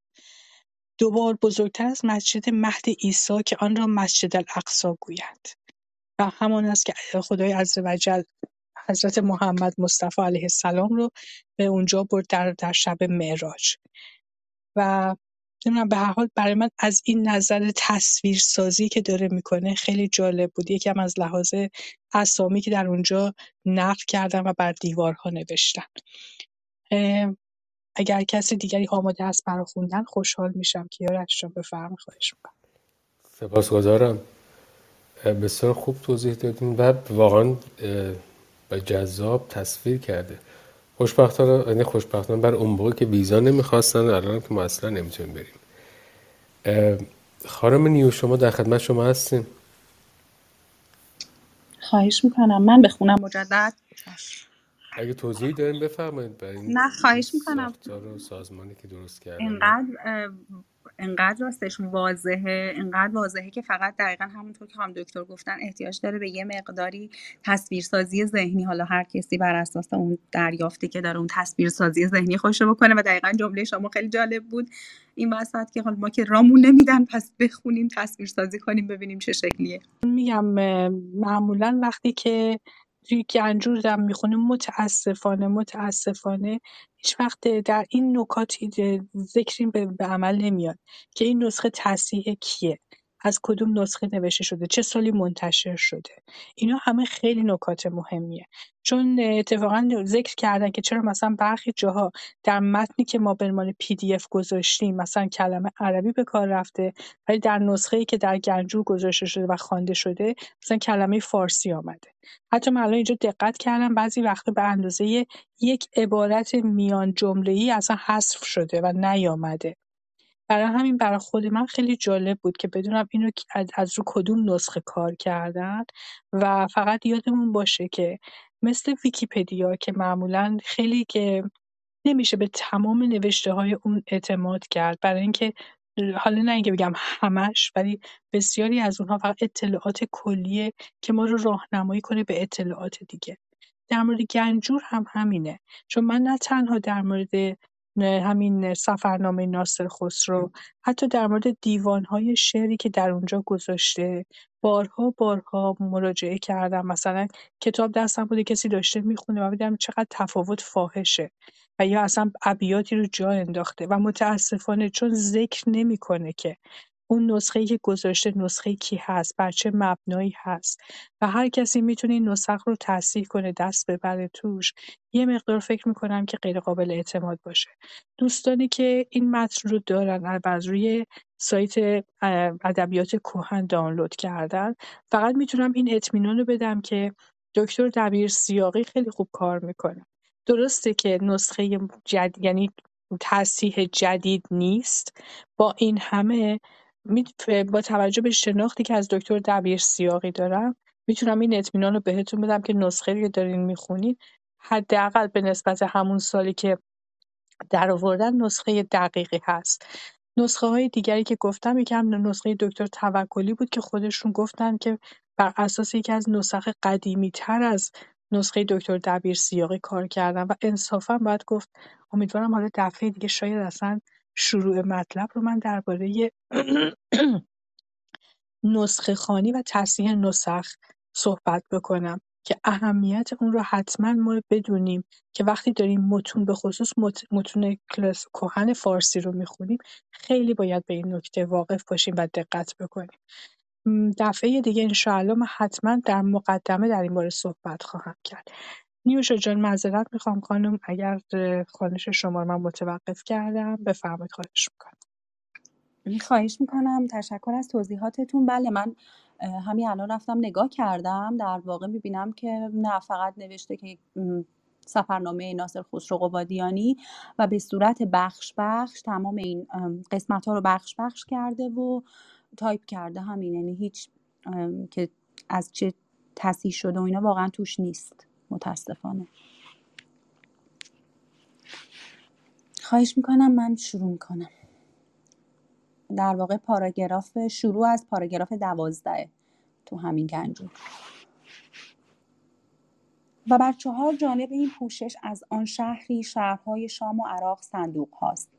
دوبار بزرگتر از مسجد مهد عیسی که آن را مسجد الاقصا گویند و همان است که خدای عزوجل حضرت محمد مصطفی علیه السلام رو به اونجا برد در, در شب معراج. و نمی‌دونم به هر حال برای من از این نظر تصویرسازی که داره می‌کنه خیلی جالب بود. یکم از لحاظ اسامی که در اونجا نقل کردن و بر دیوارها نوشتن. اگر کسی دیگری آماده هست برای خوندن خوشحال میشم. که یارش جان بفرم خواهش می‌کنم. سپاسگزارم. بسیار خوب توضیح دادیم و واقعا جذاب تصویر کرده. خوشبختانه یعنی خوشبختانه بر اون موقع که ویزا نمی‌خواستن الان که ما اصلا نمی‌تونیم بریم. خانم نیو شما در خدمت شما هستیم خواهش می‌کنم. من بخونم مجدد. اگه توضیحی داریم بفرمایید برای نه خواهش می‌کنم. سازمانی که درست کردن. اینقدر انقدر راستش واضحه انقدر واضحه که فقط دقیقا همونطور که هم دکتر گفتن احتیاج داره به یه مقداری تصویرسازی ذهنی حالا هر کسی بر اساس اون دریافتی که داره اون تصویرسازی ذهنی خوش بکنه و دقیقا جمله شما خیلی جالب بود. این وسط که حالا ما که رامون نمیدن پس بخونیم تصویرسازی کنیم ببینیم چه شکلیه. میگم معمولا وقتی که توی گنجور دارم می‌خونیم متاسفانه متاسفانه هیچ وقت در این نکاتی ذکری به, عمل نمیاد که این نسخه تصحیح کیه. از کدوم نسخه نوشته شده؟ چه سالی منتشر شده؟ اینا همه خیلی نکات مهمیه. چون اتفاقا ذکر کردن که چرا مثلا برخی جاها در متنی که ما به عنوان پی دی اف گذاشتیم مثلا کلمه عربی به کار رفته ولی در نسخه ای که در گنجور گذاشته شده و خوانده شده مثلا کلمه فارسی آمده. حتی من الان اینجا دقت کردم بعضی وقتا به اندازه یک عبارت میان ای اصلا حذف شده و نیامده. برای همین برای خود من خیلی جالب بود که بدونم اینو از رو کدوم نسخه کار کردن و فقط یادمون باشه که مثل ویکیپدیا که معمولا خیلی که نمیشه به تمام نوشته های اون اعتماد کرد. برای اینکه حالا نه اینکه بگم همش ولی بسیاری از اونها فقط اطلاعات کلیه که ما رو راهنمایی کنه به اطلاعات دیگه. در مورد گنجور هم همینه. چون من نه تنها در مورد همین سفرنامه ناصر خسرو. حتی در مورد دیوانهای شعری که در اونجا گذاشته. بارها بارها مراجعه کردم. مثلا کتاب دستم بوده کسی داشته می‌خونه و دیدم چقدر تفاوت فاحشه و یا اصلا ابیاتی رو جا انداخته و متاسفانه چون ذکر نمی‌کنه که اون نسخه‌ای که گذاشته نسخه کی هست بر چه مبنایی هست و هر کسی می‌تونه این نسخ رو تصحیح کنه دست ببره توش یه مقدار فکر می‌کنم که غیر قابل اعتماد باشه. دوستانی که این متن رو دارن از روی سایت ادبیات کهن دانلود کردن فقط می‌تونم این اطمینان رو بدم که دکتر دبیر سیاقی خیلی خوب کار می‌کنه. درسته که نسخه جدید یعنی تصحیح جدید نیست. با این همه با توجه به شناختی که از دکتر دبیر سیاقی دارم می‌تونم این اطمینان رو بهتون بدم که نسخه که دارین می‌خونین حداقل به نسبت همون سالی که در آوردن نسخه دقیقی هست. نسخه های دیگری که گفتم یکم نسخه دکتر توکلی بود که خودشون گفتن که بر اساس یکی از نسخ قدیمی تر از نسخه دکتر دبیر سیاقی کار کردن و انصافا باید گفت امیدوارم حالا دفعه دیگه شاید اصلا شروع مطلب رو من درباره [clears throat] نسخه خانی و تصحیح نسخ صحبت بکنم که اهمیت اون رو حتما ما بدونیم که وقتی داریم متون به خصوص متون کلاس کهن فارسی رو می‌خونیم خیلی باید به این نکته واقف باشیم و دقت بکنیم. دفعه دیگه انشاءالله من حتما در مقدمه در این باره صحبت خواهم کرد. نیوشا جان معذرت می‌خوام خانم. اگر خانش شما رو من متوقف کردم بفرمایید خواهش می‌کنم. خواهش می‌کنم. تشکر از توضیحاتتون. بله من همین الان رفتم نگاه کردم. در واقع می‌بینم که نه فقط نوشته که سفرنامه ناصر خسرو قبادیانی و به صورت بخش بخش تمام این قسمت ها رو بخش بخش کرده و تایپ کرده. همین یعنی هیچ که از چه تصحیح شده و اینا واقعا توش نیست. متاسفانه. خواهش می‌کنم من شروع می‌کنم. در واقع پاراگراف شروع از پاراگراف دوازده تو همین گنجور و بر چهار جانب این پوشش از آن شهری شهرهای شام و عراق صندوق هاست.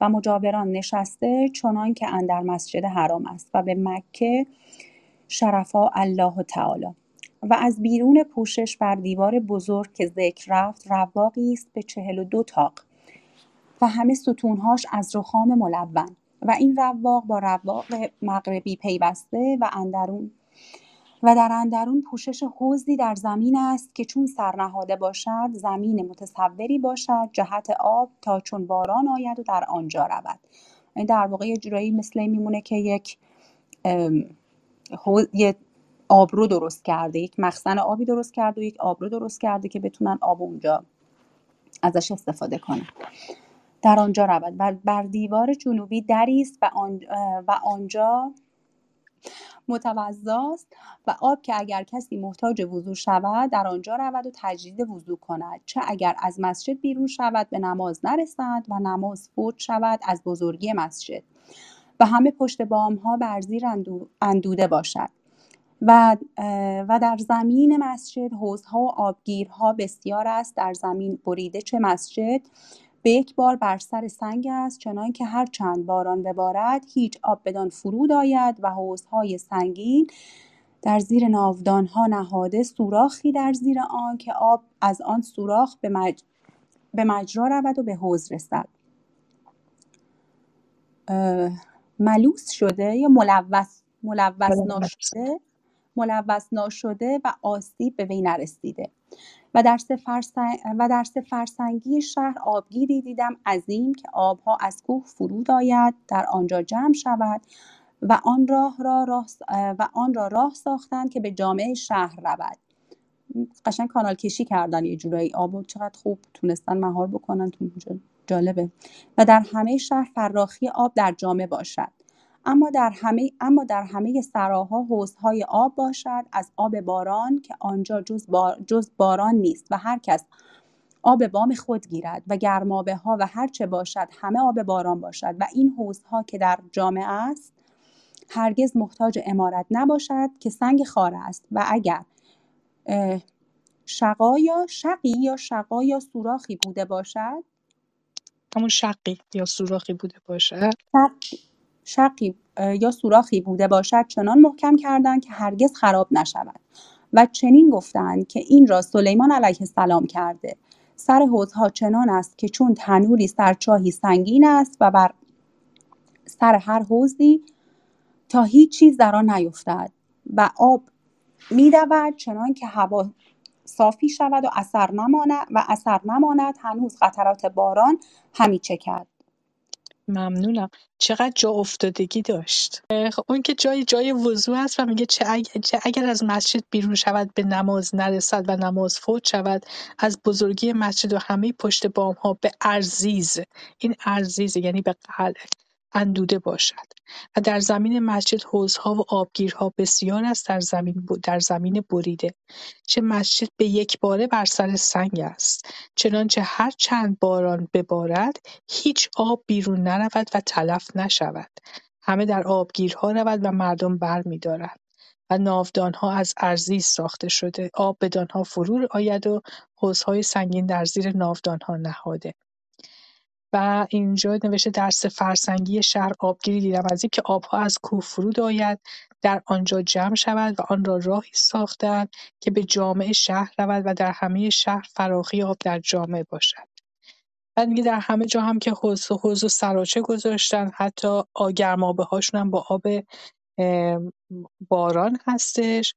و مجاوران نشسته چنان که اندر مسجد حرام است و به مکه شرفا الله تعالی. و از بیرون پوشش بر دیوار بزرگ که ذکر رفت رواقی است به چهل و دو تاق و همه ستونهاش از رخام ملون و این رواق با رواق مغربی پیوسته و اندرون و در اندرون پوشش حوزی در زمین است که چون سرنهاده باشد زمین متصوری باشد جهت آب تا چون باران آید و در آنجا رود. در واقع یه جورایی مثل میمونه که یک یه آبرو درست کرده یک مخزن آبی درست کرده و یک آبرو درست کرده که بتونن آب اونجا ازش استفاده کنن. در آنجا رود. و بر دیوار جنوبی دری است و, آن و آنجا متوضاست و آب که اگر کسی محتاج وضوع شود در آنجا رود و تجدید وضوع کند. چه اگر از مسجد بیرون شود به نماز نرسد و نماز فوت شود از بزرگی مسجد. و همه پشت بام ها بر زیر اندوده باشد. و, و در زمین مسجد حوزها و آبگیرها بسیار است در زمین بریده چه مسجد به یک بار بر سر سنگ است چنان که هر چند باران ببارد هیچ آب بدان فرود آید و حوزهای سنگین در زیر ناودانها نهاده سوراخی در زیر آن که آب از آن سوراخ به, مج... به مجرا رود و به حوز رسد. ملوس شده یا ملوث ملوث ناشده ملوث ناشده و آسیب به وی نرسیده. و در و در سه فرسنگی شهر آبگیری دیدم عظیم که آبها از کوه فرود آید در آنجا جمع شود و آن راه را راه و آن را راه ساختند که به جامعه شهر رود. قشنگ کانال کشی کردن یه جورایی. آب چقدر خوب تونستن مهار بکنن تو جالبه. و در همه شهر فراخی آب در جامعه باشد. اما در همه اما در همه سراها حوضهای آب باشد از آب باران که آنجا جز, بار جز باران نیست و هر کس آب بام خود گیرد و گرمابه ها و هر چه باشد همه آب باران باشد و این حوضها که در جامعه است هرگز محتاج امارت نباشد که سنگ خاره است و اگر شقا یا شقی یا شقا یا سوراخی بوده باشد همون شقی یا سوراخی بوده باشد. شقی یا سوراخی بوده باشد چنان محکم کردند که هرگز خراب نشود. و چنین گفتند که این را سلیمان علیه السلام کرده. سر حوزها چنان است که چون تنوری سر چاهی سنگین است و بر سر هر حوزی تا هیچ چیز در آن نیفتد و آب میدود چنان که هوا صافی شود و اثر نماند و اثر نماند هنوز قطرات باران همی چکد ممنونم. چقدر جا افتادگی داشت. خب اون که جای جای وضوع است و میگه چه اگر, چه اگر از مسجد بیرون شود به نماز نرسد و نماز فوت شود از بزرگی مسجد و همه پشت بام ها به ارزیز. این ارزیز یعنی به قلعه. اندوده باشد. و در زمین مسجد حوزها و آبگیرها بسیار است در زمین در زمین بریده چه مسجد به یک باره بر سر سنگ است چنانچه هر چند باران ببارد هیچ آب بیرون نرود و تلف نشود. همه در آبگیرها رود و مردم برمیدارند و ناودانها از ارزی ساخته شده آب بدانها فرو آید و حوزهای سنگین در زیر ناودانها نهاده. و اینجا نوشته در سه فرسنگی شهر آبگیری دیدم از اینکه آبها از کوه فرود آید در آنجا جمع شود و آن را راهی ساختند که به جامعه شهر رود و در همه شهر فراخی آب در جامعه باشد. بعد میگه در همه جا هم که حوض و حوض و سراچه گذاشتن حتی گرمابه هاشون هم با آب باران هستش.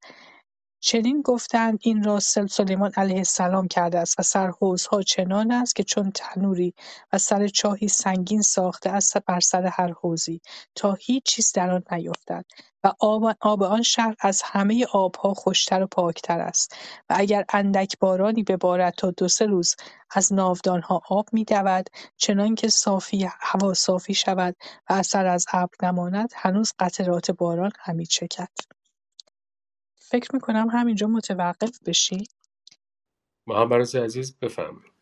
چنین گفتند این را سلیمان علیه السلام کرده است و سر حوضها چنان است که چون تنوری و سر چاهی سنگین ساخته است بر سر هر حوزی تا هیچ چیز در آن نیفتد و آب, آن شهر از همه آبها خوشتر و پاکتر است و اگر اندک بارانی ببارد تا دو سه روز از ناودانها آب میدود چنانکه صافی هوا صافی شود و اثر از ابر نماند هنوز قطرات باران همی چکد. فکر می‌کنم همینجا متوقف بشی. محمد عزیز بفرمایید.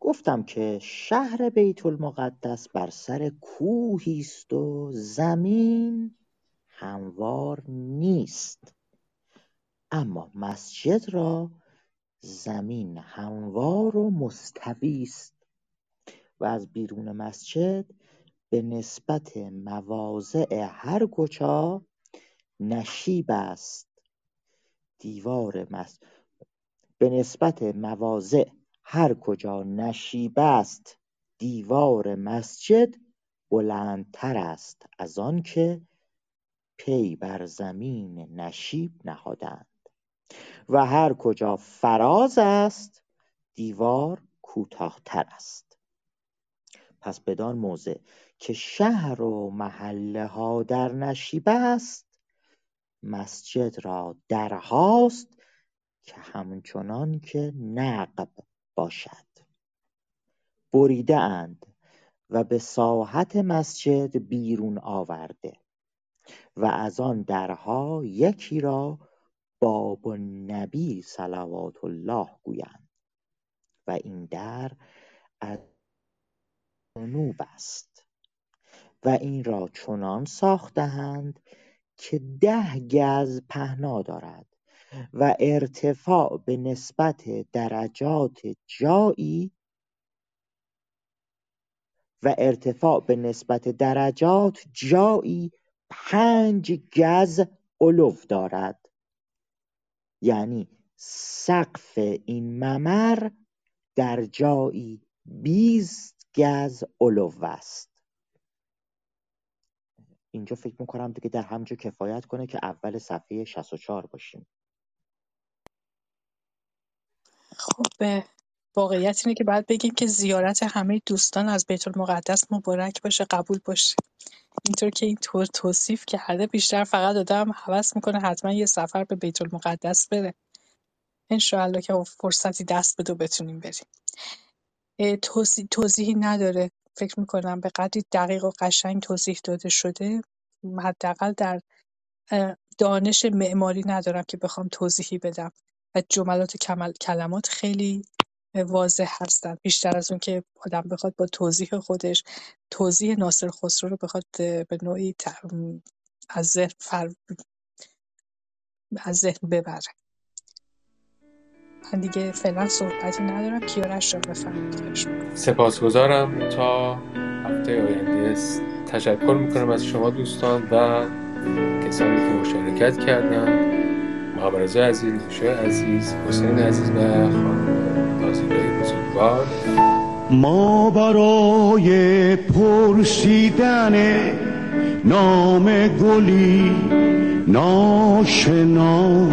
گفتم که شهر بیت المقدس بر سر کوهی است و زمین هموار نیست. اما مسجد را زمین هموار و مستوی است و از بیرون مسجد به نسبت مواضع هر کجا نشیب است. دیوار مسجد به نسبت مواضع هر کجا نشیب است دیوار مسجد بلندتر است از آنکه پی بر زمین نشیب نهادند. و هر کجا فراز است دیوار کوتاهتر است. پس بدان موضع که شهر و محله ها در نشیب است مسجد را درهاست که همچنان که نقب باشد. بریده اند و به ساحت مسجد بیرون آورده و از آن درها یکی را باب النبی صلوات الله گویند و این در از جنوب است و این را چنان ساختهاند که ده گز پهنا دارد و ارتفاع به نسبت درجات جایی و ارتفاع به نسبت درجات جایی پنج گز علو دارد. یعنی سقف این ممر در جایی بیست گز علو است. اینجا فکر می‌کنم دیگه در همجا کفایت کنه که اول صفحه 64 باشیم. خب واقعیت اینه که باید بگیم که زیارت همه دوستان از بیت المقدس مبارک باشه قبول باشه. اینطور که اینطور توصیف کرده بیشتر فقط آدم حوض می‌کنه حتما یه سفر به بیت المقدس بره. انشاءالله که فرصتی دست بده بتونیم بریم. توضیحی نداره. فکر می‌کنم به قدری دقیق و قشنگ توضیح داده شده. حداقل در دانش معماری ندارم که بخوام توضیحی بدم. و جملات و کلمات خیلی واضح هستن. بیشتر از اون که آدم بخواد با توضیح خودش توضیح ناصر خسرو رو بخواد به نوعی از ذهن فر... از ذهن ببره. من دیگه فعلا صحبتی ندارم. کیارش را بفرمایید. سپاسگزارم. تا هفته آینده تشکر می‌کنم از شما دوستان و کسانی که مشارکت کردن. محمد عزیز دوشه عزیز حسین عزیز و خانم نازیبای بزرگوار. ما برای پرسیدن نام گلی ناشناس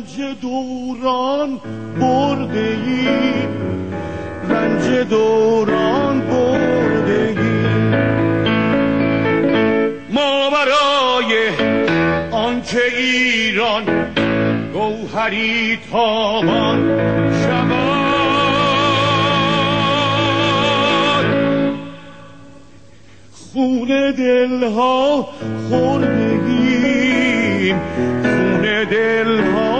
رنج دوران برده ای رنج دوران برده ای ما برای آنکه ایران گوهری تابان شود. خون دلها خوردگیم خون دلها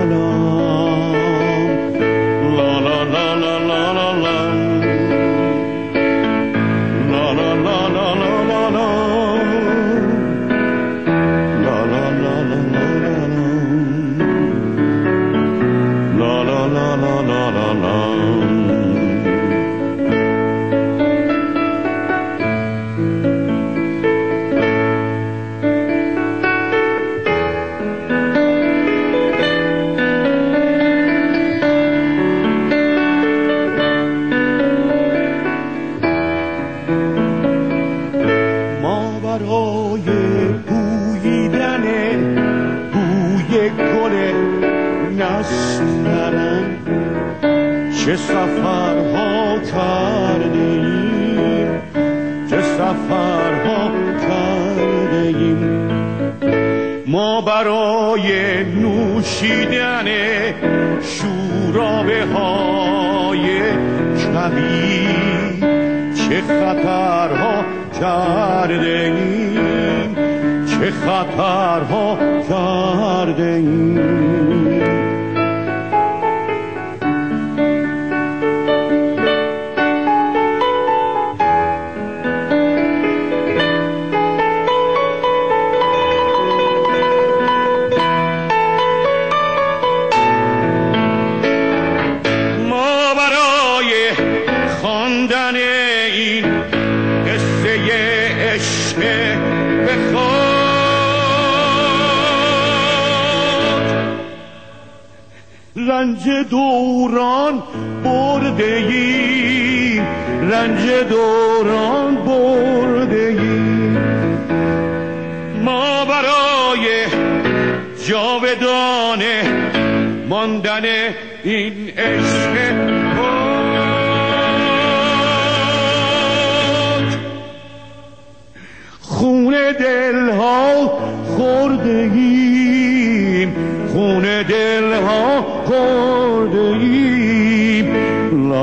سفرها کرده ایم ما برای نوشیدن شورابه های کبی چه خطرها کرده ایم چه خطرها کرده ایم رنج دوران برده ایم رنج دوران برده ای ما برای جاودانه ماندن این عشق خون دلها خورده ایم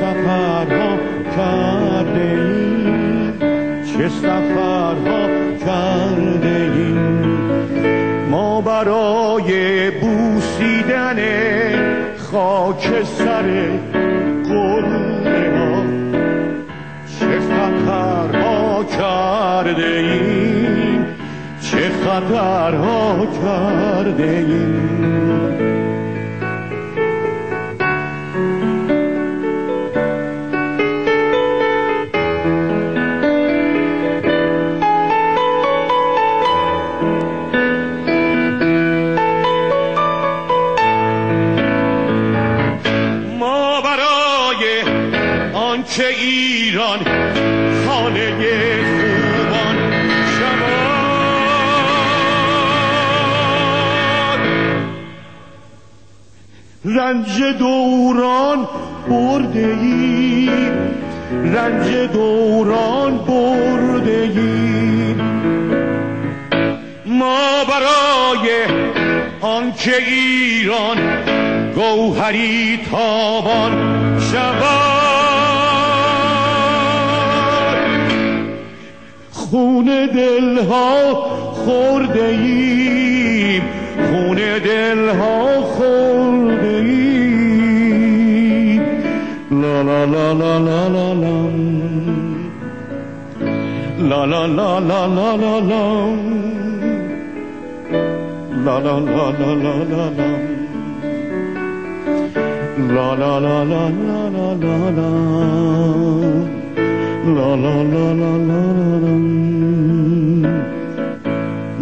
سفرها کرده ایم چه سفرها کرده ایم ما برای بوسیدن خاک سر گله ها چه خطرها کرده ایم چه خطرها کرده ایم رنج دوران برده ایم رنج دوران برده ایم ما برای آنکه ایران گوهری تابان شود. خون دلها خورده ایم خون دلها خورده ایم لا لا لا لا لا لا لا لا لا لا لا لا لا La la la la la la la La la la la la la la la